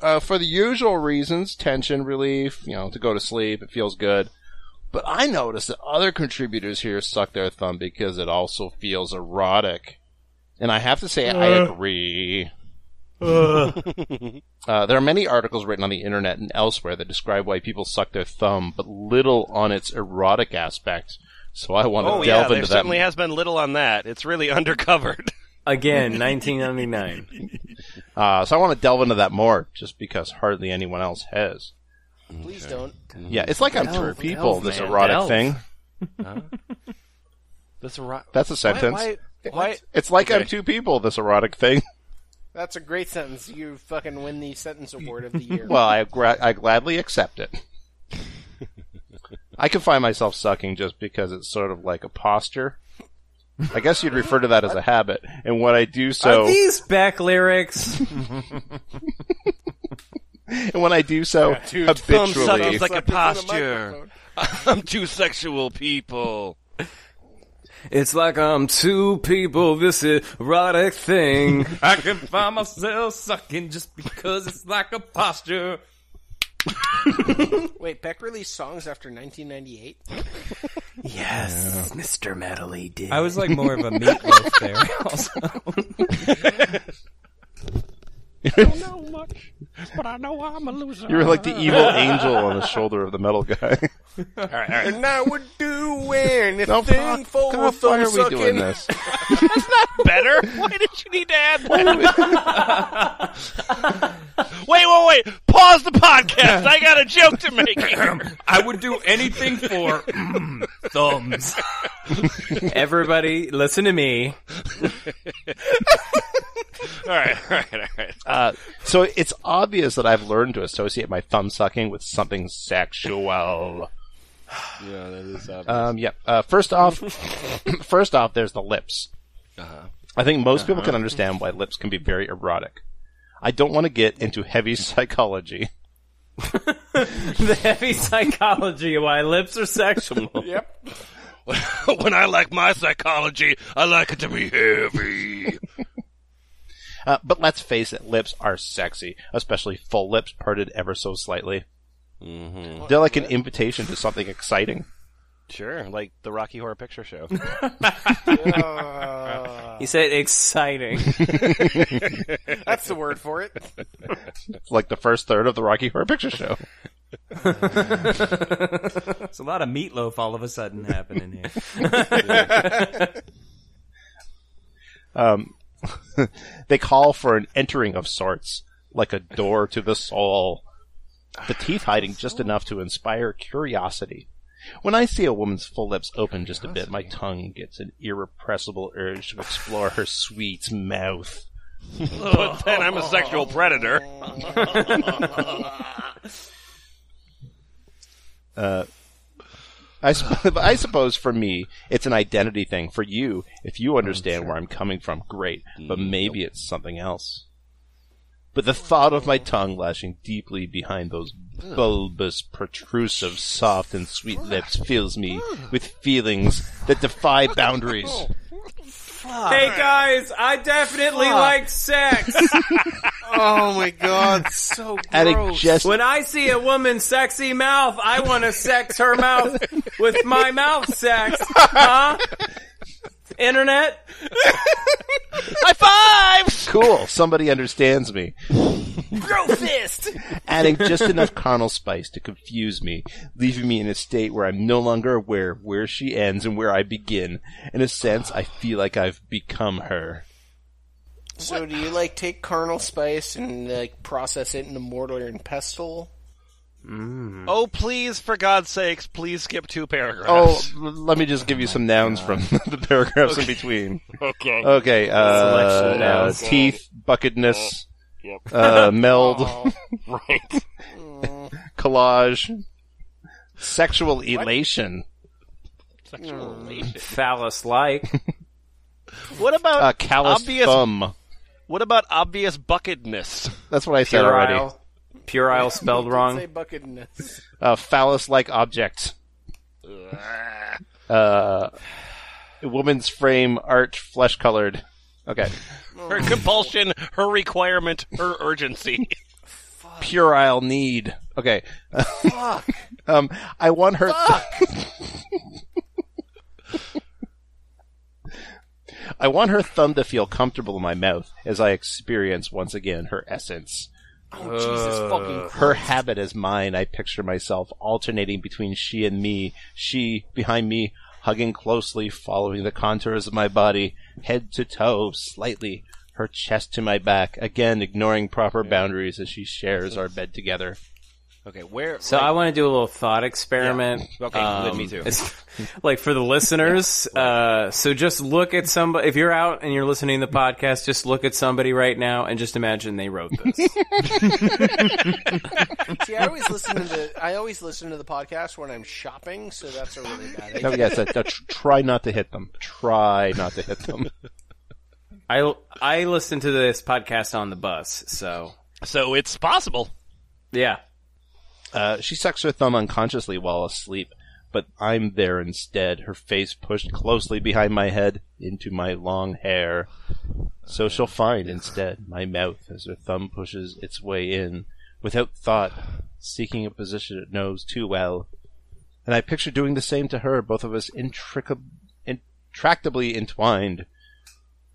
uh, for the usual reasons: tension relief, you know, to go to sleep. It feels good. But I noticed that other contributors here suck their thumb because it also feels erotic, and I have to say I agree. Uh, there are many articles written on the internet and elsewhere that describe why people suck their thumb, but little on its erotic aspect. So I want to Oh delve yeah, there into that. certainly has been little on that. It's really undercovered. Again, 1999. Uh, so I want to delve into that more, just because hardly anyone else has. Please don't. Yeah, it's like I'm Delve, two people. delve, this man, erotic delve. thing. That's a ro- That's a sentence. Why? why, why It's like I'm two people. This erotic thing. That's a great sentence. You fucking win the sentence award of the year. Well, I gra- I gladly accept it. I can find myself sucking just because it's sort of like a posture. I guess you'd refer to that as a habit. And what I do so, Are these back lyrics? and when I do so Thumb habitually, sucking like a Suck into the posture. I'm two sexual people. It's like I'm two people, this erotic thing. I can find myself sucking just because it's like a posture. Wait, Beck released songs after 1998? Yes, Mr. Medley did. I was like more of a Meat Loaf there. Also, you were like the evil angel on the shoulder of the metal guy. And I would do anything No, fuck, for God, thumb why are we sucking. doing this? That's not better? Why did you need to add that? wait, wait, wait. Pause the podcast. I got a joke to make here. I would do anything for mm, thumbs. Everybody, listen to me. All right, all right, all right. Uh, so it's obvious that I've learned to associate my thumb sucking with something sexual. Yeah, that is obvious. Um, yeah. Uh, first off, first off, there's the lips. I think most people can understand why lips can be very erotic. I don't want to get into heavy psychology. The heavy psychology of why lips are sexual. Yep. when I like my psychology, I like it to be heavy. Uh, but let's face it, lips are sexy, especially full lips parted ever so slightly. They're like an invitation to something exciting. Sure, like the Rocky Horror Picture Show. He said exciting. That's the word for it. Like the first third of the Rocky Horror Picture Show. It's a lot of Meat Loaf all of a sudden happening here. Um, they call for an entering of sorts, like a door to the soul. The teeth hiding just enough to inspire curiosity. When I see a woman's full lips open just a bit, my tongue gets an irrepressible urge to explore her sweet mouth. but then I'm a sexual predator. Uh, I, sup- I suppose for me, it's an identity thing. For you, if you understand where I'm coming from, great. But maybe it's something else. But the thought of my tongue lashing deeply behind those bulbous, protrusive, soft, and sweet lips fills me with feelings that defy boundaries. Hey guys, I definitely like sex. Oh my god, so gross. just When I see a woman's sexy mouth, I want to sex her mouth with my mouth sex. Huh? Internet? High fives! cool. Somebody understands me. Bro fist! Adding just enough carnal spice to confuse me, leaving me in a state where I'm no longer aware of where she ends and where I begin. In a sense, I feel like I've become her. So do you like take carnal spice and like process it into mortar and pestle? Oh, please, for God's sakes, please skip two paragraphs. Oh, let me just give you some nouns from the paragraphs in between. okay. Okay, uh, uh, nouns. teeth, buckedness, Yep. uh, meld, Right. collage, sexual elation, Sexual relation. Phallus like. What about uh, callous obvious? thumb. What about obvious buckedness? That's what I said already. Puerile. Puerile spelled Say wrong. buckedness. Uh, phallus-like object. Uh, a woman's frame, art, flesh-colored. Okay. Her compulsion, her requirement, her urgency. Puerile need. Okay. Fuck. um, I want her. I want her thumb to feel comfortable in my mouth as I experience once again her essence. Oh, Jesus fucking Christ. Her habit as mine, I picture myself alternating between she and me, she behind me, hugging closely, following the contours of my body, head to toe, slightly, her chest to my back, again ignoring proper boundaries as she shares our bed together. Okay, where? So like- I want to do a little thought experiment. Yeah. Okay, good, me too. like for the listeners, uh, so just look at somebody. If you're out and you're listening to the podcast, just look at somebody right now and just imagine they wrote this. See, I always listen to the I always listen to the podcast when I'm shopping, so that's a really bad idea. No, yes, uh, uh, tr- try not to hit them. Try not to hit them. I I listen to this podcast on the bus, so so it's possible. yeah. Uh, she sucks her thumb unconsciously while asleep, but I'm there instead, her face pushed closely behind my head into my long hair. So she'll find instead my mouth as her thumb pushes its way in, without thought, seeking a position it knows too well. And I picture doing the same to her, both of us intric- intractably entwined,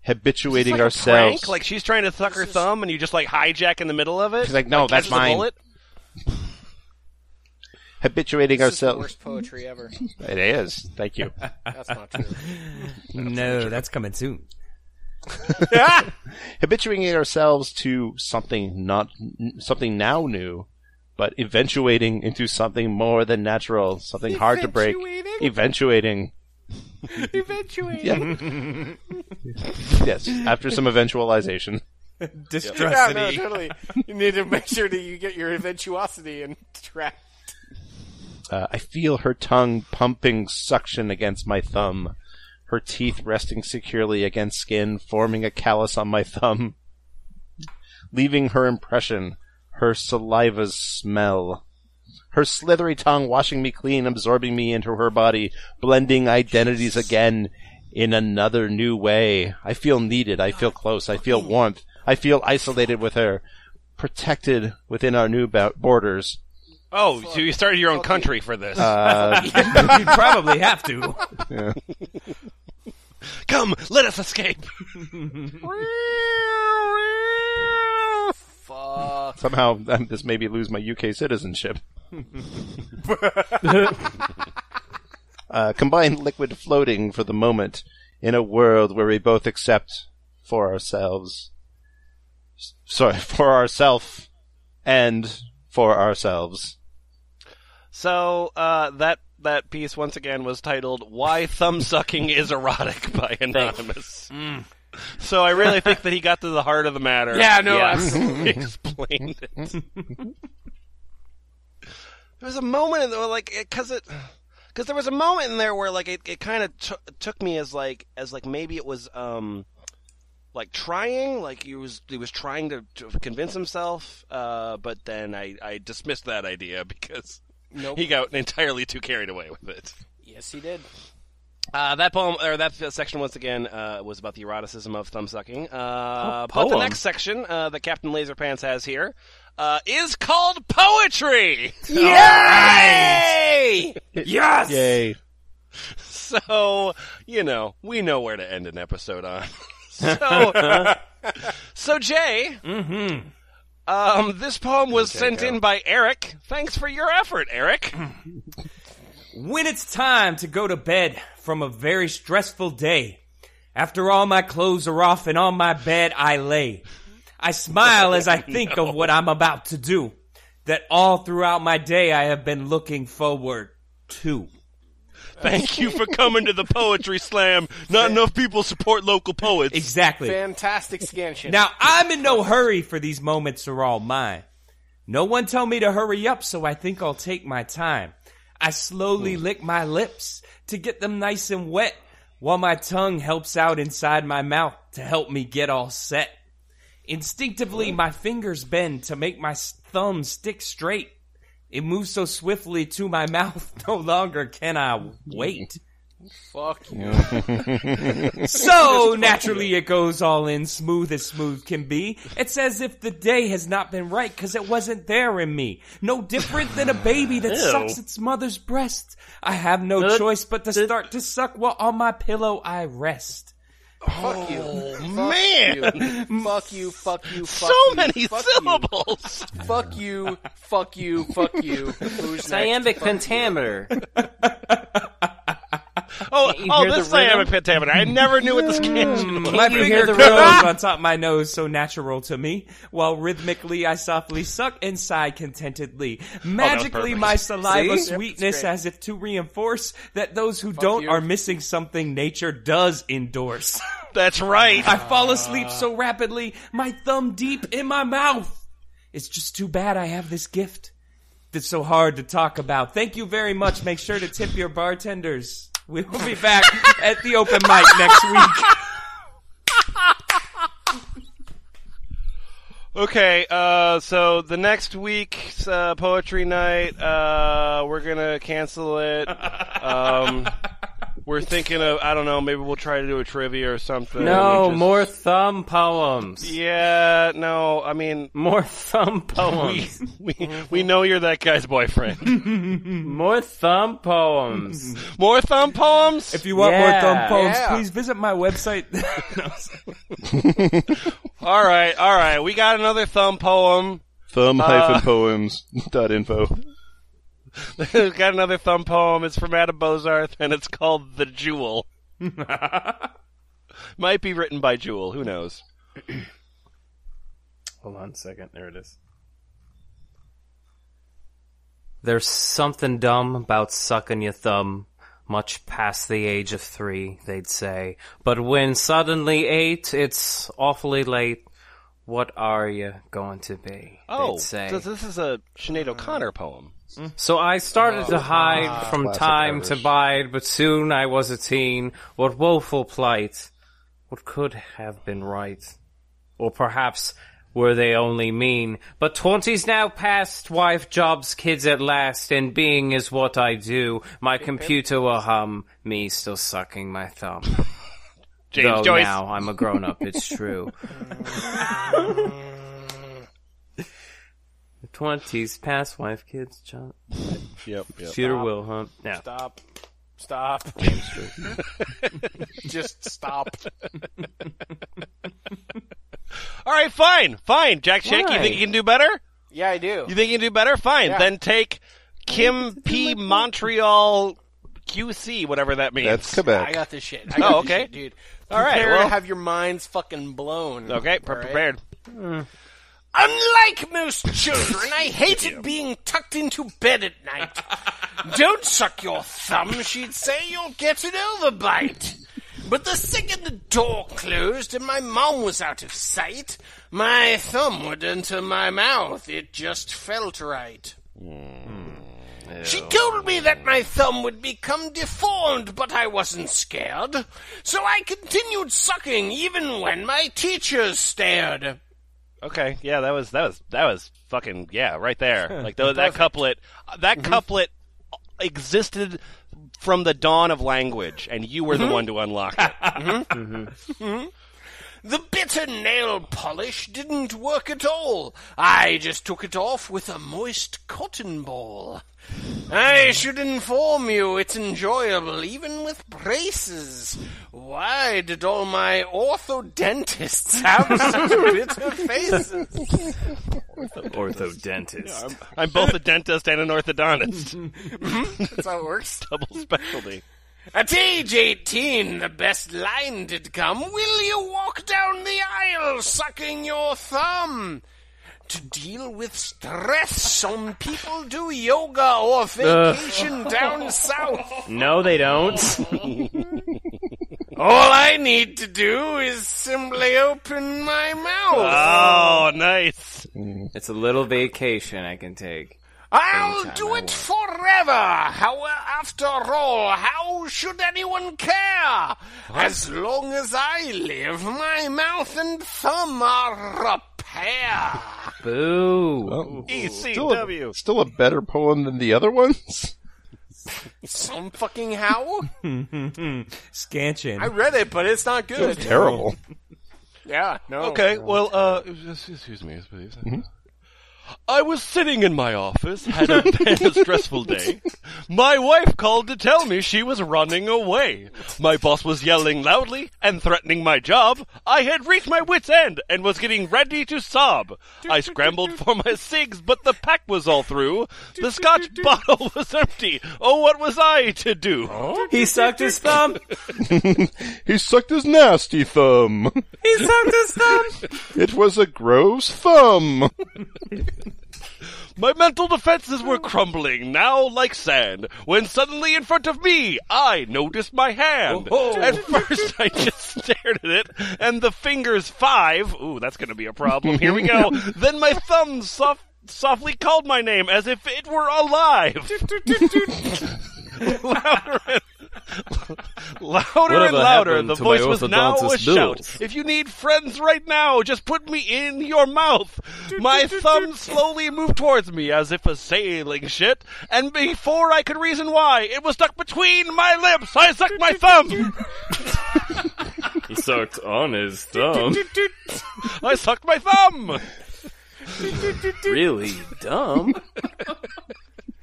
habituating It's like a ourselves. prank? Like she's trying to suck her thumb, and you just like hijack in the middle of it. She's like, "No, that's catches a mine." bullet? habituating This is the ourselves. worst poetry ever. It is. Thank you. That's not true. No, that's coming soon. habituating ourselves to something not something now new, but eventuating into something more than natural, something hard to break. Eventuating. Eventuating. Yes, after some eventualization. Yeah, Distressity. no, totally. You need to make sure that you get your eventuosity and track. Uh, I feel her tongue pumping suction against my thumb, her teeth resting securely against skin, forming a callus on my thumb, leaving her impression, her saliva's smell. Her slithery tongue washing me clean, absorbing me into her body, blending identities again in another new way. I feel needed. I feel close. I feel warmth. I feel isolated with her, protected within our new bo- borders. Oh, so you started your own country for this? Uh, You'd probably have to. Come, let us escape. Fuck. somehow um, this made me lose my UK citizenship. uh, combined liquid floating for the moment in a world where we both accept for ourselves. s- Sorry, for ourself and for ourselves. So uh, that that piece once again was titled "Why Thumb Sucking Is Erotic" by Anonymous. So I really think that he got to the heart of the matter. Yeah, no, Yeah. absolutely. explained it. there was a moment in there, like, because it, because there was a moment in there where, like, it, it kind of t- took me as like, as like maybe it was, um, like trying, like he was, he was trying to, to convince himself, uh, but then I, I dismissed that idea because Nope. he got entirely too carried away with it. Yes, he did. Uh, that poem or that section once again uh, was about the eroticism of thumb sucking. Uh, Oh, but the next section uh, that Captain Laser Pants has here uh, is called poetry. Yay! Yes! Yay. So you know we know where to end an episode on. So, so Jay, Mm-hmm. um, this poem was sent in by Eric. Thanks for your effort, Eric. When it's time to go to bed from a very stressful day, after all my clothes are off and on my bed I lay. I smile as I think of what I'm about to do, that all throughout my day I have been looking forward to. Thank you for coming to the poetry slam. Not enough people support local poets. Exactly. Fantastic scansion. Now, I'm in no hurry for these moments are all mine. No one tell me to hurry up, so I think I'll take my time. I slowly hmm. lick my lips to get them nice and wet, while my tongue helps out inside my mouth to help me get all set. Instinctively, hmm. my fingers bend to make my thumb stick straight. It moves so swiftly to my mouth, no longer can I wait. Fuck you. So naturally it goes all in smooth as smooth can be. It's as if the day has not been right cause it wasn't there in me. No different than a baby that sucks its mother's breast. I have no choice but to start to suck while on my pillow I rest. Oh, fuck you. man, Fuck you. Fuck you. Fuck you. so you. many fuck syllables. You. Fuck you. Fuck you. Fuck you. Who's? Iambic Fuck pentameter. Oh, Can't you oh, hear this the iambic rhythm? pentameter. I never knew what the scansion was. My you hear finger the rhythm? goes on top of my nose, so natural to me. While rhythmically I softly suck and sigh contentedly. Oh, Magically, perfect. my saliva See? sweetness as if to reinforce that those who don't are missing something nature does endorse. That's right. I fall asleep so rapidly, my thumb deep in my mouth. It's just too bad I have this gift that's so hard to talk about. Thank you very much. Make sure to tip your bartenders. We will be back at the open mic next week. Okay, uh, so the next week's uh, poetry night, uh, we're gonna cancel it. Um, we're thinking of, I don't know, maybe we'll try to do a trivia or something. No, Just- more thumb poems. Yeah, no, I mean, More thumb we, poems. we, we know you're that guy's boyfriend. more thumb poems. More thumb poems? If you want Yeah. more thumb poems, Yeah. please visit my website. all right, all right, we got another thumb poem. Thumb hyphen uh, poems dot info. We got another thumb poem. It's from Adam Bozarth, and it's called The Jewel. Might be written by Jewel, who knows? Hold on a second. There it is. There's something dumb about sucking your thumb, much past the age of three, they'd say. But when suddenly eight, it's awfully late. What are you going to be? Oh, they'd say. so this is a Sinead O'Connor poem. So I started oh. to hide ah, from time Irish. to bide, but soon I was a teen. What woeful plight! What could have been right? Or perhaps were they only mean? But twenty's now past, wife, jobs, kids at last, and being is what I do. My computer will hum, me still sucking my thumb. James Though Joyce. now I'm a grown up, it's true. Twenties past, wife, kids, job. Yep, yep. Computer will hum. Now, Stop. Stop. Just stop. All right, fine, fine. Jack Shank, you Why? think you can do better? Yeah, I do. You think you can do better? Fine. Yeah. Then take Kim P. Montreal QC, whatever that means. That's Quebec. I Quebec. got this shit. I oh, got Oh, this okay. shit, dude. All right, Prepare well- to have your minds fucking blown. okay, pre- All right? prepared. Unlike most children, I hated being tucked into bed at night. Don't suck your thumb, she'd say, you'll get an overbite. But the second the door closed and my mom was out of sight, my thumb would enter my mouth. It just felt right. Hmm. She told me that my thumb would become deformed, but I wasn't scared. So I continued sucking even when my teachers stared. Okay, yeah, that was that was that was fucking yeah, right there. Like th- that couplet, that mm-hmm. couplet existed from the dawn of language, and you were the mm-hmm. one to unlock it. Mm-hmm. The bitter nail polish didn't work at all. I just took it off with a moist cotton ball. I should inform you it's enjoyable even with braces. Why did all my orthodentists have such bitter faces? orthodontist. I'm both a dentist and an orthodontist, hmm? That's how it works. double specialty. At age 18, the best line did come. Will you walk down the aisle sucking your thumb? To deal with stress, some people do yoga or vacation down south. No, they don't. All I need to do is simply open my mouth. Oh, nice. it's a little vacation I can take. I'll do it forever. How, after all, how should anyone care? As long as I live, my mouth and thumb are a pair. Boo. Oh, still, ECW. a, still a better poem than the other ones. Some fucking how? Scansion. I read it, but it's not good. Terrible. Yeah, no. Okay, well, uh, excuse me, please. I was sitting in my office, had a, had a stressful day. My wife called to tell me she was running away. My boss was yelling loudly and threatening my job. I had reached my wit's end and was getting ready to sob. I scrambled for my cigs, but the pack was all through. The scotch bottle was empty. Oh, what was I to do? He sucked his thumb. He sucked his nasty thumb. He sucked his thumb. It was a gross thumb. My mental defenses were crumbling, now like sand, when suddenly in front of me, I noticed my hand. Oh, at first, I just stared at it, and the fingers five, ooh, that's gonna be a problem, here we go. then my thumb soft, softly called my name as if it were alive. louder and, louder and louder, the voice was now a orthodontist shout. bills? If you need friends right now, just put me in your mouth. My thumb slowly moved towards me as if a sailing ship, and before I could reason why, it was stuck between my lips. I sucked my thumb. He sucked on his thumb. I sucked my thumb. really dumb.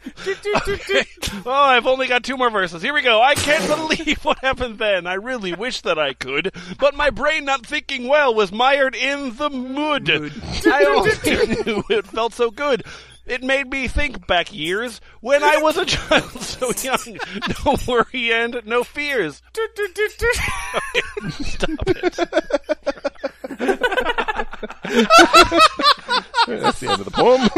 Oh, I've only got two more verses. Here we go. I can't believe what happened then. I really wish that I could, but my brain, not thinking well, was mired in the mood. I only knew it felt so good. It made me think back years when I was a child so young. No worry and no fears. Stop it. That's the end of the poem.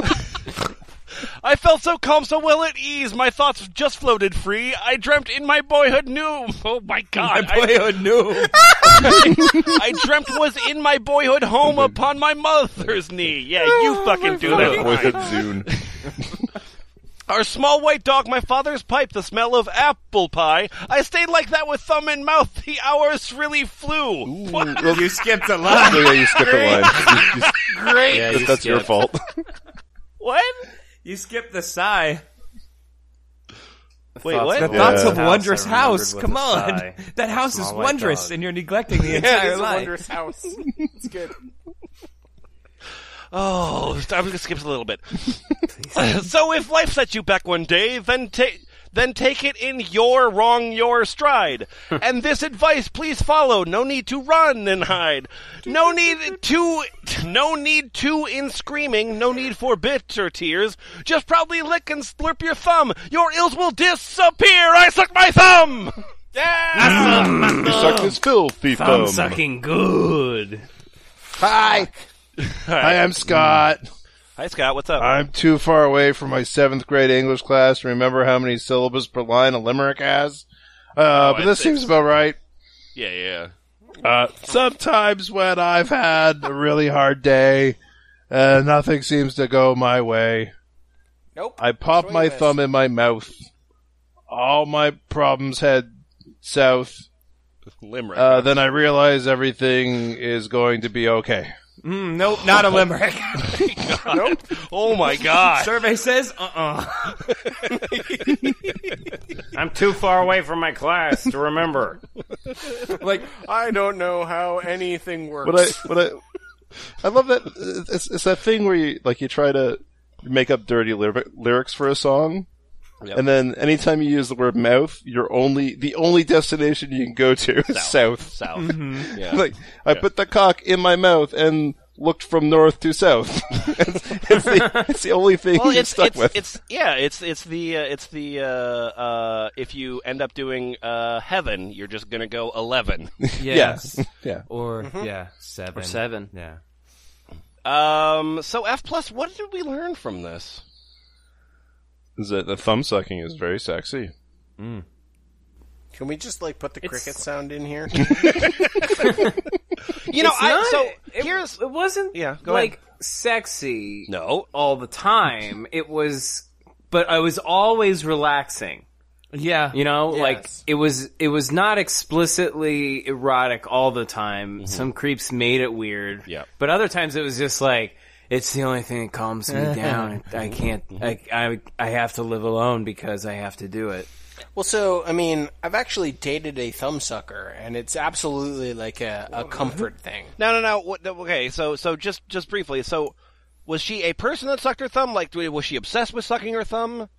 I felt so calm, so well at ease. My thoughts just floated free. I dreamt in my boyhood new. Oh my god. I- boyhood knew. I dreamt was in my boyhood home upon my mother's knee. Yeah, you oh fucking do that. Boyhood fine. Zune. Our small white dog, my father's pipe, the smell of apple pie. I stayed like that with thumb in mouth. The hours really flew. What? You skipped a line. Oh, yeah, you skipped a line. You- you- Great. Yeah, you that's your fault. What? You skipped the sigh. Wait, Thoughts what? The thoughts Yeah. of wondrous house. Come on, sigh. that house is Small white wondrous, dog. and you're neglecting the Yeah, entire it is a wondrous house. It's good. Oh, I'm gonna skip a little bit. so if life sets you back one day, then take. Then take it in your wrong your stride. and this advice please follow. No need to run and hide. No need to no need to in screaming, no need for bitter tears. Just proudly lick and slurp your thumb. Your ills will disappear. I suck my thumb. Yeah, You sucked his filthy Thumb thumb. sucking good. Hi. Hi, I'm Scott. Hi Scott, what's up? I'm too far away from my seventh grade English class to remember how many syllables per line a limerick has. Uh, but this it's- seems about right. yeah, yeah. Uh, sometimes when I've had a really hard day, uh, nothing seems to go my way. Nope. I pop Swing my miss. thumb in my mouth. All my problems head south. Limerick. Uh, then I realize everything is going to be okay. Mm, nope, not a limerick. oh my god. Survey says, uh-uh. I'm too far away from my class to remember. like, I don't know how anything works. But I, what I, I love that. It's, it's that thing where you like you try to make up dirty lyri- lyrics for a song, Yep. and then anytime you use the word mouth, you're only the only destination you can go to is south. South. Mm-hmm. Yeah. Like I put the cock in my mouth and looked from north to south. it's, it's, the, it's the only thing well, you're it's stuck it's, with. it's yeah, it's it's the uh, it's the uh, uh, if you end up doing uh, heaven, you're just gonna go eleven. yes. yeah. Or, yeah, seven. Or seven. Yeah. um, so F plus, what did we learn from this? Is that the thumb sucking is very sexy. Mm. Can we just like put the cricket sound in here? You know, It's I not- so it, here's it wasn't Yeah, go like ahead. sexy no. all the time. It was, but I was always relaxing. Yeah. You know, like Yes. it was it was not explicitly erotic all the time. Mm-hmm. Some creeps made it weird. Yep. But other times it was just like it's the only thing that calms me down. I can't I, I I have to live alone because I have to do it. well, so I mean, I've actually dated a thumbsucker, and it's absolutely like a, a comfort thing. No, no, no. What, okay, so so just just briefly, so was she a person that sucked her thumb? Like, was she obsessed with sucking her thumb?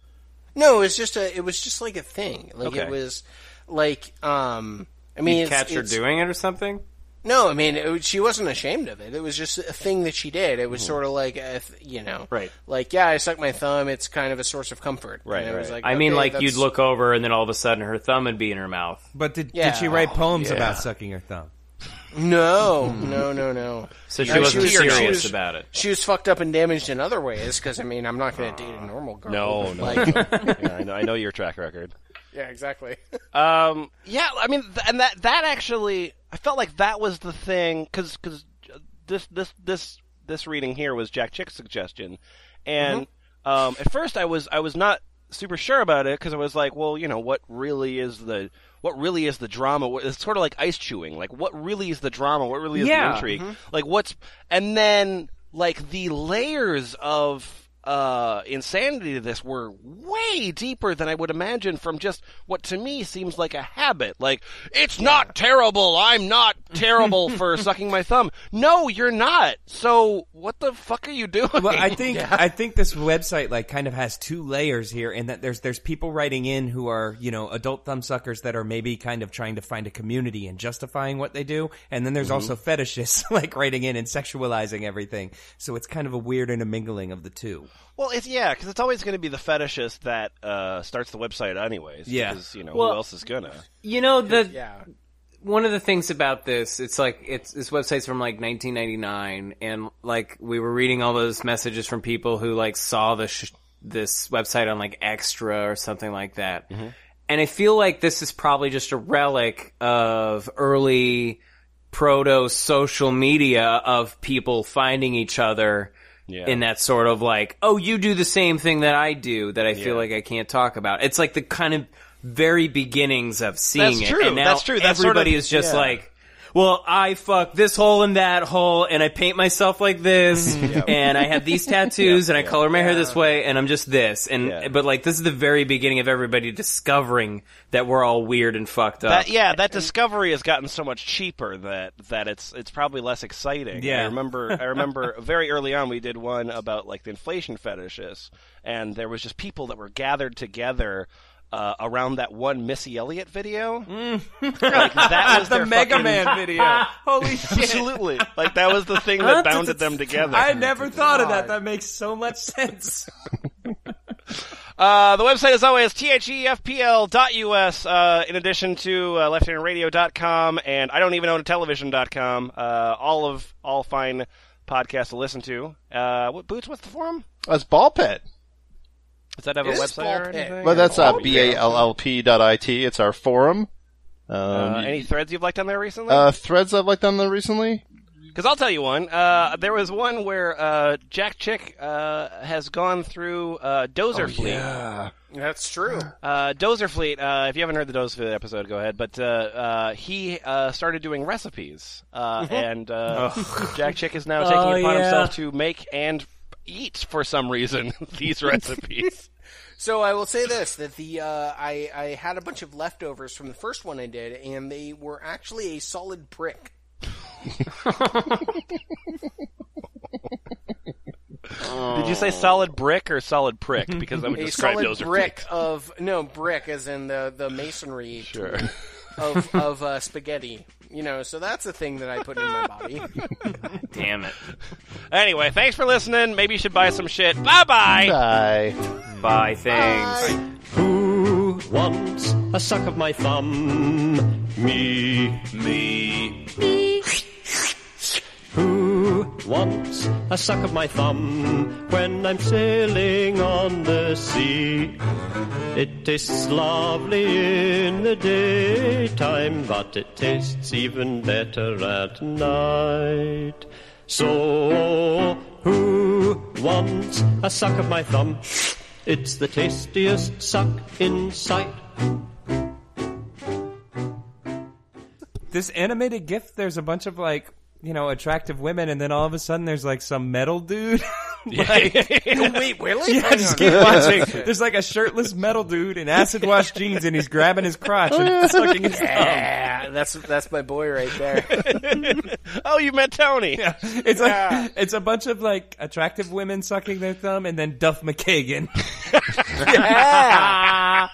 No, it was just a. It was just like a thing. Like Okay. it was like. um I mean, You it's- catch her it's- doing it or something? No, I mean, it, she wasn't ashamed of it. It was just a thing that she did. It was sort of like, a, th- you know, Hmm. Right. Like, yeah, I suck my thumb. It's kind of a source of comfort. Right, And it was like, I mean, okay, like you'd look over and then all of a sudden her thumb would be in her mouth. But did, Yeah. did she write poems yeah. about sucking her thumb? No, no, no, no. So she No, wasn't was- she serious was- about it. She was fucked up and damaged in other ways. Because I mean, I'm not going to date a normal girl. No, no. Like, yeah, I know, I know your track record. yeah, exactly. Um, yeah, I mean, th- and that that actually, I felt like that was the thing because because uh, this this this this reading here was Jack Chick's suggestion, and mm-hmm. um, at first I was I was not super sure about it because I was like, well, you know, what really is the what really is the drama? It's sort of like ice chewing. Like, what really is the drama? What really is Yeah. the intrigue? Mm-hmm. Like, what's and then like the layers of uh, insanity to this were way deeper than I would imagine from just what to me seems like a habit. Like, it's not terrible. I'm not terrible for sucking my thumb. No, you're not. So what the fuck are you doing? Well, I think I think this website like kind of has two layers here, in that there's there's people writing in who are you know adult thumb suckers that are maybe kind of trying to find a community and justifying what they do, and then there's also fetishists like writing in and sexualizing everything. So it's kind of a weird intermingling of the two. Well, it's yeah, because it's always going to be the fetishist that uh, starts the website, anyways. Yeah. because you know Well- who else is gonna? You know the Yeah. one of the things about this, it's like it's this website's from like 1999, and like we were reading all those messages from people who like saw the sh- this website on like Extra or something like that, and I feel like this is probably just a relic of early proto social media of people finding each other. Yeah. In that sort of like, oh, you do the same thing that I do that I feel Yeah. like I can't talk about. It's like the kind of very beginnings of seeing That's it. true. And now That's true. That's sort everybody of- is just yeah. like, well, I fuck this hole and that hole, and I paint myself like this, and I have these tattoos, and I color my hair this way, and I'm just this. And Yeah. but like this is the very beginning of everybody discovering that we're all weird and fucked up. That, yeah, that discovery has gotten so much cheaper that that it's it's probably less exciting. Yeah. I remember I remember very early on we did one about like the inflation fetishes, and there was just people that were gathered together. Uh, around that one Missy Elliott video, like, that was the Mega fucking- Man video. Holy shit! Absolutely, like that was the thing that bounded them together. I never thought of that. That makes so much sense. Uh, the website is always thefpl.us, uh, in addition to uh, lefthandradio.com and I don't even own a television.com. Uh, all of, all fine podcasts to listen to. Uh, what, Boots, what's the forum? That's ball pet. Does that have a website or anything? Well, that's uh, Or- b a l l p dot i t. It's our forum. Um, Uh, any threads you've liked on there recently? uh, threads I've liked on there recently. Because I'll tell you one. Uh, there was one where uh, Jack Chick uh, has gone through uh, Dozer Fleet. Yeah. That's true. Uh, Dozer Fleet. Uh, if you haven't heard the Dozer Fleet episode, go ahead. But uh, uh, he uh, started doing recipes, uh, and uh, Jack Chick is now taking Oh, it upon yeah. himself to make and eat for some reason these recipes. So I will say this: that the uh, I I had a bunch of leftovers from the first one I did, and they were actually a solid brick. Did you say solid brick or solid prick? Because that would A describe solid Dozer brick Fleet. of no brick, as in the the masonry Sure. Of of uh, spaghetti. You know, so that's a thing that I put in my body. Damn it! Anyway, thanks for listening. Maybe you should buy some shit. Bye bye. Bye. Bye, thanks. Who wants a suck of my thumb? Me. Me. Who wants a suck of my thumb when I'm sailing on the sea? It tastes lovely in the daytime, but it tastes even better at night. So, who wants a suck of my thumb? It's the tastiest suck in sight. this animated GIF, there's a bunch of like you know attractive women, and then all of a sudden there's like some metal dude. like, oh, Wait, really? yeah, just keep watching. There's like a shirtless metal dude in acid wash jeans, and he's grabbing his crotch and sucking his thumb. Yeah, that's that's my boy right there. Oh, you met Tony. It's like it's a bunch of like attractive women sucking their thumb, and then Duff McKagan. yeah.